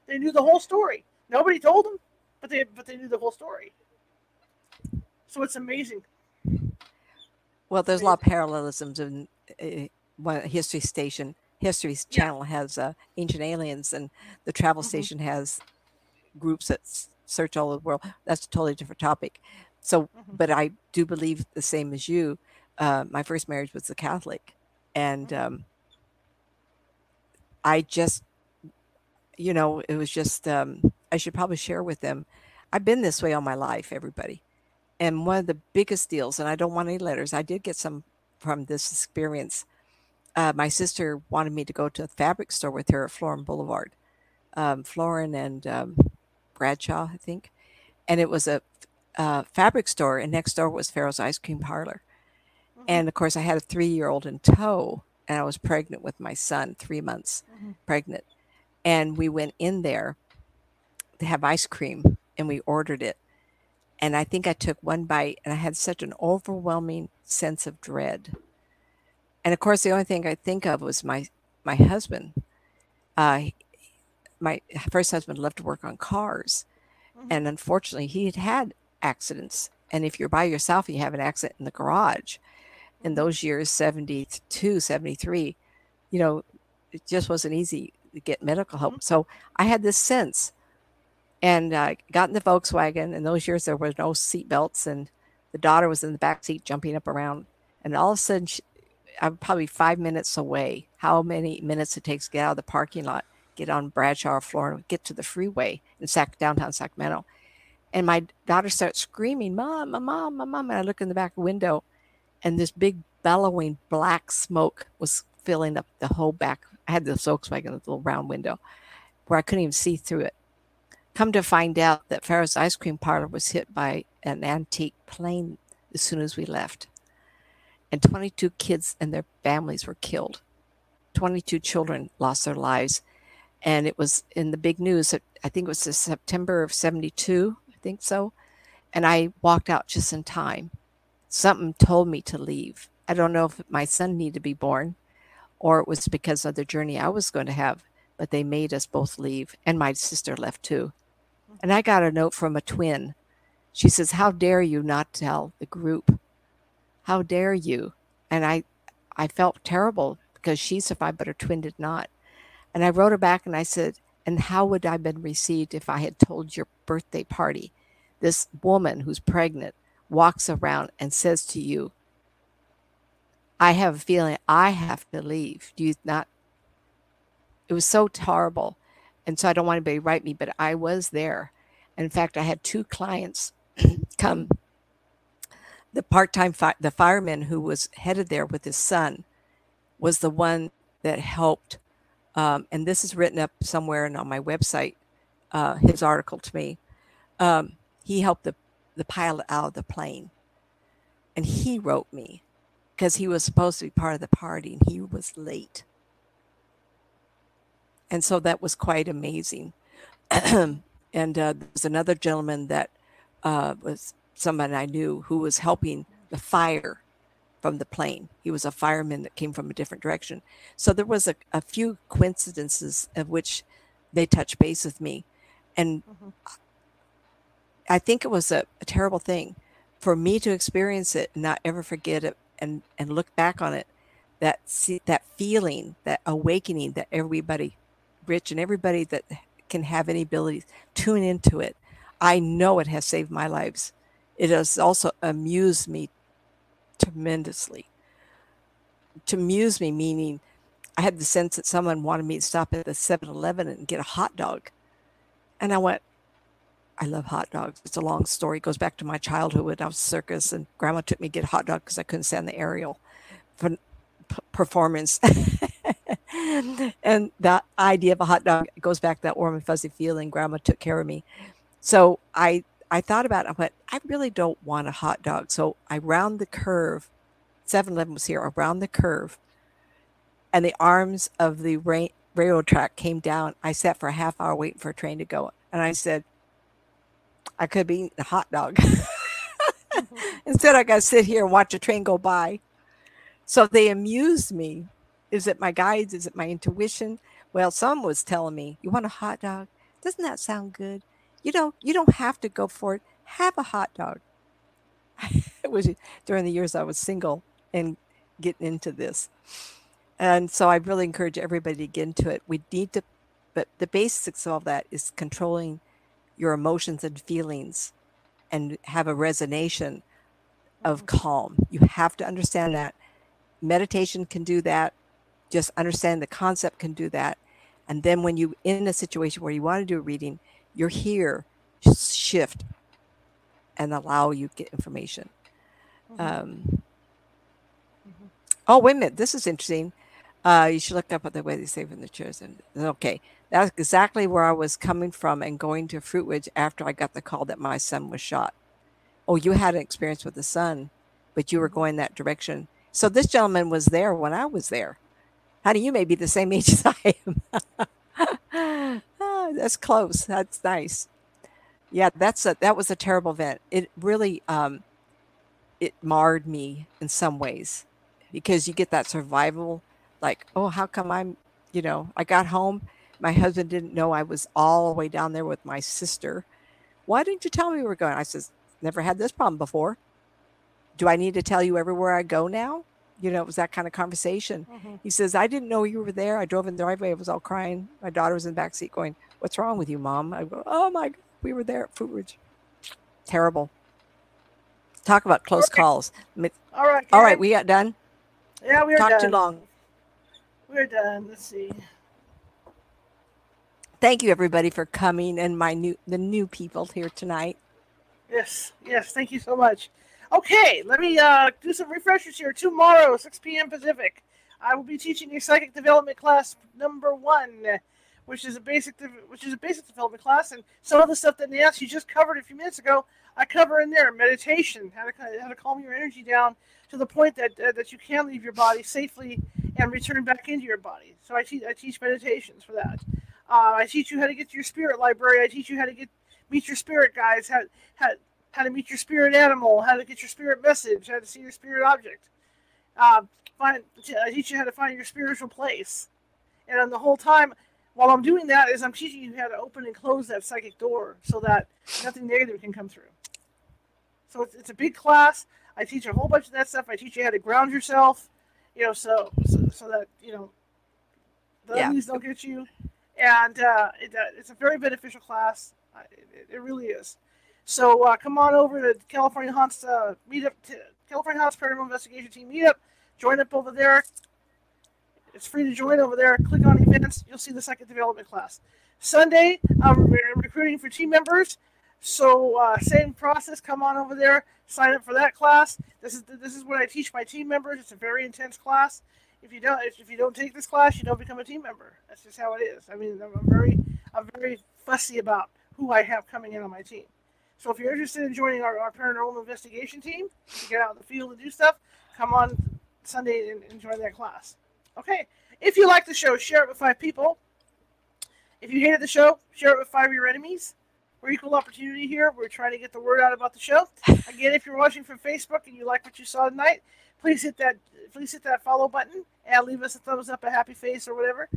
They knew the whole story. Nobody told them, but they but they knew the whole story. So it's amazing. Well, there's a lot of parallelisms in uh, one History Station. History Channel has uh, Ancient Aliens, and the Travel Mhm. Station has groups that s- search all over the world. That's a totally different topic. So, Mhm. but I do believe the same as you. Uh, my first marriage was a Catholic, and Mhm. um, I just, you know, it was just. Um, I should probably share with them. I've been this way all my life, everybody. And one of the biggest deals, and I don't want any letters. I did get some from this experience. Uh, my sister wanted me to go to a fabric store with her at Florin Boulevard, um, Florin and um, Bradshaw, I think. And it was a uh, fabric store, and next door was Farrell's Ice Cream Parlor. Mhm. And of course, I had a three year old in tow, and I was pregnant with my son, three months Mhm. pregnant. And we went in there to have ice cream, and we ordered it. And I think I took one bite, and I had such an overwhelming sense of dread. And of course, the only thing I think of was my my husband. Uh, my first husband loved to work on cars, Mhm. and unfortunately, he had had accidents. And if you're by yourself, you have an accident in the garage. In Mhm. those years, 72, 73, you know, it just wasn't easy to get medical help. Mhm. So I had this sense and uh, got in the Volkswagen. In those years, there were no seatbelts, and the daughter was in the back seat jumping up around. And all of a sudden, she, I'm probably five minutes away. How many minutes it takes to get out of the parking lot, get on Bradshaw, Florin, get to the freeway in Sac- downtown Sacramento. And my daughter starts screaming, Mom, my Mom, my Mom. And I look in the back window, and this big bellowing black smoke was filling up the whole back. I had the Volkswagen, the little round window, where I couldn't even see through it. Come to find out that Farrell's ice cream parlor was hit by an antique plane as soon as we left. And 22 kids and their families were killed. 22 children lost their lives. And it was in the big news. I think it was September of 72, I think so. And I walked out just in time. Something told me to leave. I don't know if my son needed to be born or it was because of the journey I was going to have, but they made us both leave. And my sister left too. And I got a note from a twin. She says, How dare you not tell the group? How dare you? And I I felt terrible because she survived, but her twin did not. And I wrote her back and I said, And how would I have been received if I had told your birthday party? This woman who's pregnant walks around and says to you, I have a feeling I have to leave. Do you not? It was so horrible. And so I don't want anybody to write me, but I was there. in fact, I had two clients [clears throat] come. The part-time fi- the fireman who was headed there with his son was the one that helped. Um, and this is written up somewhere and on my website. Uh, his article to me. Um, he helped the the pilot out of the plane, and he wrote me because he was supposed to be part of the party and he was late. And so that was quite amazing. [clears throat] and uh, there was another gentleman that uh, was someone I knew who was helping the fire from the plane. He was a fireman that came from a different direction. So there was a, a few coincidences of which they touched base with me. And mm-hmm. I think it was a, a, terrible thing for me to experience it and not ever forget it and, and look back on it. That see, that feeling, that awakening that everybody, Rich and everybody that can have any abilities, tune into it. I know it has saved my lives. It has also amused me tremendously. To amuse me, meaning I had the sense that someone wanted me to stop at the 7 Eleven and get a hot dog. And I went, I love hot dogs. It's a long story. It goes back to my childhood when I was circus and grandma took me to get a hot dog because I couldn't stand the aerial performance. [laughs] and that idea of a hot dog goes back to that warm and fuzzy feeling. Grandma took care of me. So I I thought about it. I went, I really don't want a hot dog. So I round the curve. 7 Eleven was here around the curve. And the arms of the railroad track came down. I sat for a half hour waiting for a train to go. And I said, I could be eating a hot dog. mm-hmm. [laughs] Instead, I got to sit here and watch a train go by. So they amused me. Is it my guides? Is it my intuition? Well, some was telling me, "You want a hot dog? Doesn't that sound good? You know, you don't have to go for it. Have a hot dog." [laughs] it was during the years I was single and getting into this, and so I really encourage everybody to get into it. We need to, but the basics of all that is controlling your emotions and feelings and have a resonation of mm-hmm. calm. You have to understand that. Meditation can do that. Just understand the concept can do that. And then when you in a situation where you want to do a reading, you're here, shift and allow you get information. Mm-hmm. Um, mm-hmm. Oh, wait a minute. This is interesting. Uh, you should look up at the way they say from the chairs. And okay, that's exactly where I was coming from and going to Fruitridge after I got the call that my son was shot. Oh, you had an experience with the son, but you were going that direction. So this gentleman was there when I was there. Honey, you may be the same [laughs] age as I am. oh, [laughs] that's close. That's nice. Yeah, that's a that was a terrible event. It really um it marred me in some ways because you get that survival like, oh, how come I'm, you know, I got home my husband didn't know I was all the way down there with my sister. Why didn't you tell me we were going? I says, never had this problem before. Do I need to tell you everywhere I go now? You know, it was that kind of conversation. Mm-hmm. He says, I didn't know you were there. I drove in the driveway. I was all crying. My daughter was in the back seat going, What's wrong with you, mom? I go, Oh my God. We were there at Fruitridge. Terrible. Talk about close Okay. calls. All right. All right, we got done. yeah, we're Talk done. too long. We're done. Let's see. Thank you everybody for coming and my new the new people here tonight. Yes, yes. Thank you so much. Okay, let me uh, do some refreshers here. Tomorrow, 6 p.m. Pacific, I will be teaching a psychic development class number one, which is a basic, de- which is a basic development class, and some of the stuff that Nancy just covered a few minutes ago, I cover in there. Meditation, how to how to calm your energy down to the point that uh, that you can leave your body safely and return back into your body. So I teach I teach meditations for that. Uh, I teach you how to get to your spirit library. I teach you how to get meet your spirit guides, how how how to meet your spirit animal, how to get your spirit message, how to see your spirit object. Uh, find I teach you how to find your spiritual place. And then the whole time, while I'm doing that, is I'm teaching you how to open and close that psychic door so that nothing negative can come through. So it's, it's a big class. I teach a whole bunch of that stuff. I teach you how to ground yourself, you know, so so, so that you know the Yeah. uglies don't get you. And uh, it, uh, it's a very beneficial class. Uh, it, it really is. So uh, come on over to California Haunts uh, meetup, California Haunts Paranormal Investigation Team meetup. Join up over there. It's free to join over there. Click on events. You'll see the second development class. Sunday, I'm re- recruiting for team members. So uh, same process. Come on over there. Sign up for that class. This is this is what I teach my team members. It's a very intense class. If you don't if you don't take this class, you don't become a team member. That's just how it is. I mean, I'm very I'm very fussy about who I have coming in on my team. So if you're interested in joining our, our paranormal investigation team to get out in the field and do stuff, come on Sunday and, join that class. Okay. If you like the show, share it with five people. If you hated the show, share it with five of your enemies. We're equal opportunity here. We're trying to get the word out about the show. Again, if you're watching from Facebook and you like what you saw tonight, please hit that please hit that follow button and leave us a thumbs up, a happy face, or whatever.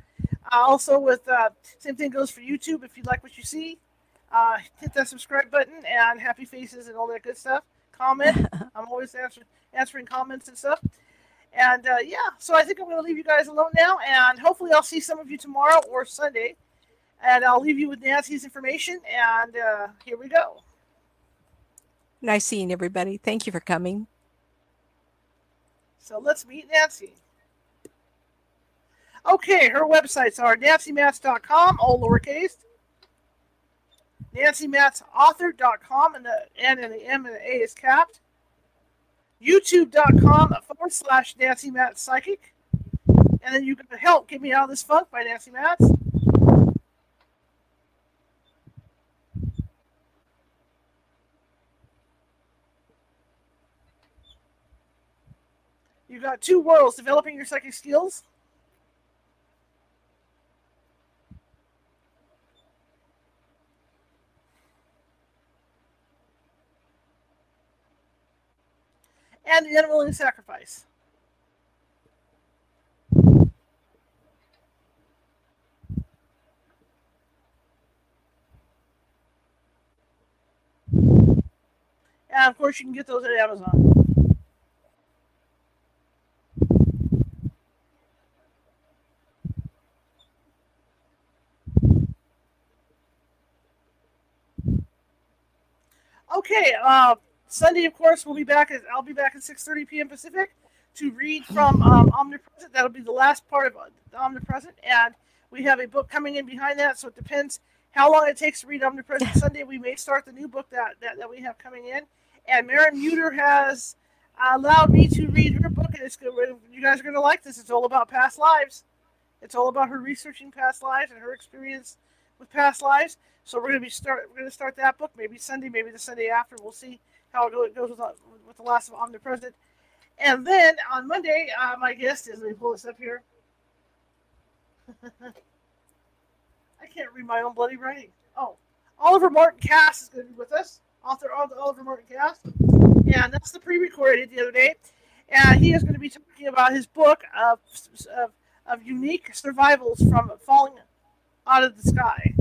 Uh, also, with uh, same thing goes for YouTube. If you like what you see, uh, hit that subscribe button and happy faces and all that good stuff. Comment. [laughs] I'm always answering answering comments and stuff. And uh, yeah, so I think I'm going to leave you guys alone now, and hopefully I'll see some of you tomorrow or Sunday. And I'll leave you with Nancy's information. And uh, here we go. Nice seeing everybody. Thank you for coming. So let's meet Nancy. Okay, her websites are nancymatz.com, all lowercase, nancymatzauthor.com, and the N and the M and the A is capped, youtube.com forward slash Nancy Matz Psychic, and then you can help get me out of this funk by Nancy Matz. You've got two worlds developing your psychic skills. And the unwilling sacrifice. And of course, you can get those at Amazon. Okay, uh, Sunday, of course, we'll be back. At, I'll be back at 6:30 p.m. Pacific to read from um, Omnipresent. That'll be the last part of uh, Omnipresent, and we have a book coming in behind that. So it depends how long it takes to read Omnipresent Sunday. We may start the new book that that, that we have coming in. And Maren Muter has allowed me to read her book, and it's good. You guys are going to like this. It's all about past lives. It's all about her researching past lives and her experience with past lives. So we're going to be start. We're going to start that book maybe Sunday, maybe the Sunday after. We'll see how it goes with, the- with the last of Omnipresent. And then on Monday, uh, my guest is. Let me pull this up here. [laughs] I can't read my own bloody writing. Oh, Oliver Martin Cass is going to be with us. Author of the Oliver Martin Cass, and that's the pre recorded the other day. And he is going to be talking about his book of of, of unique survivals from falling out of the sky.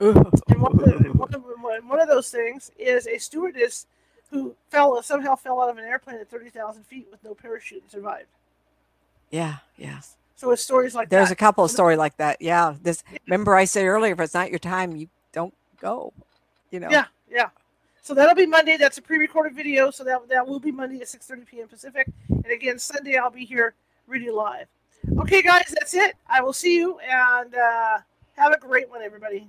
And one of, the, one, of, one of those things is a stewardess who fell somehow fell out of an airplane at 30,000 feet with no parachute and survived. Yeah, yeah. So it's stories like that. There's that. a couple of story like that. Yeah. This remember I said earlier, if it's not your time, you don't go. You know. Yeah, yeah. So that'll be Monday. That's a pre-recorded video, so that that will be Monday at 6:30 p.m. Pacific. And again, Sunday I'll be here reading live. Okay, guys, that's it. I will see you and uh, have a great one, everybody.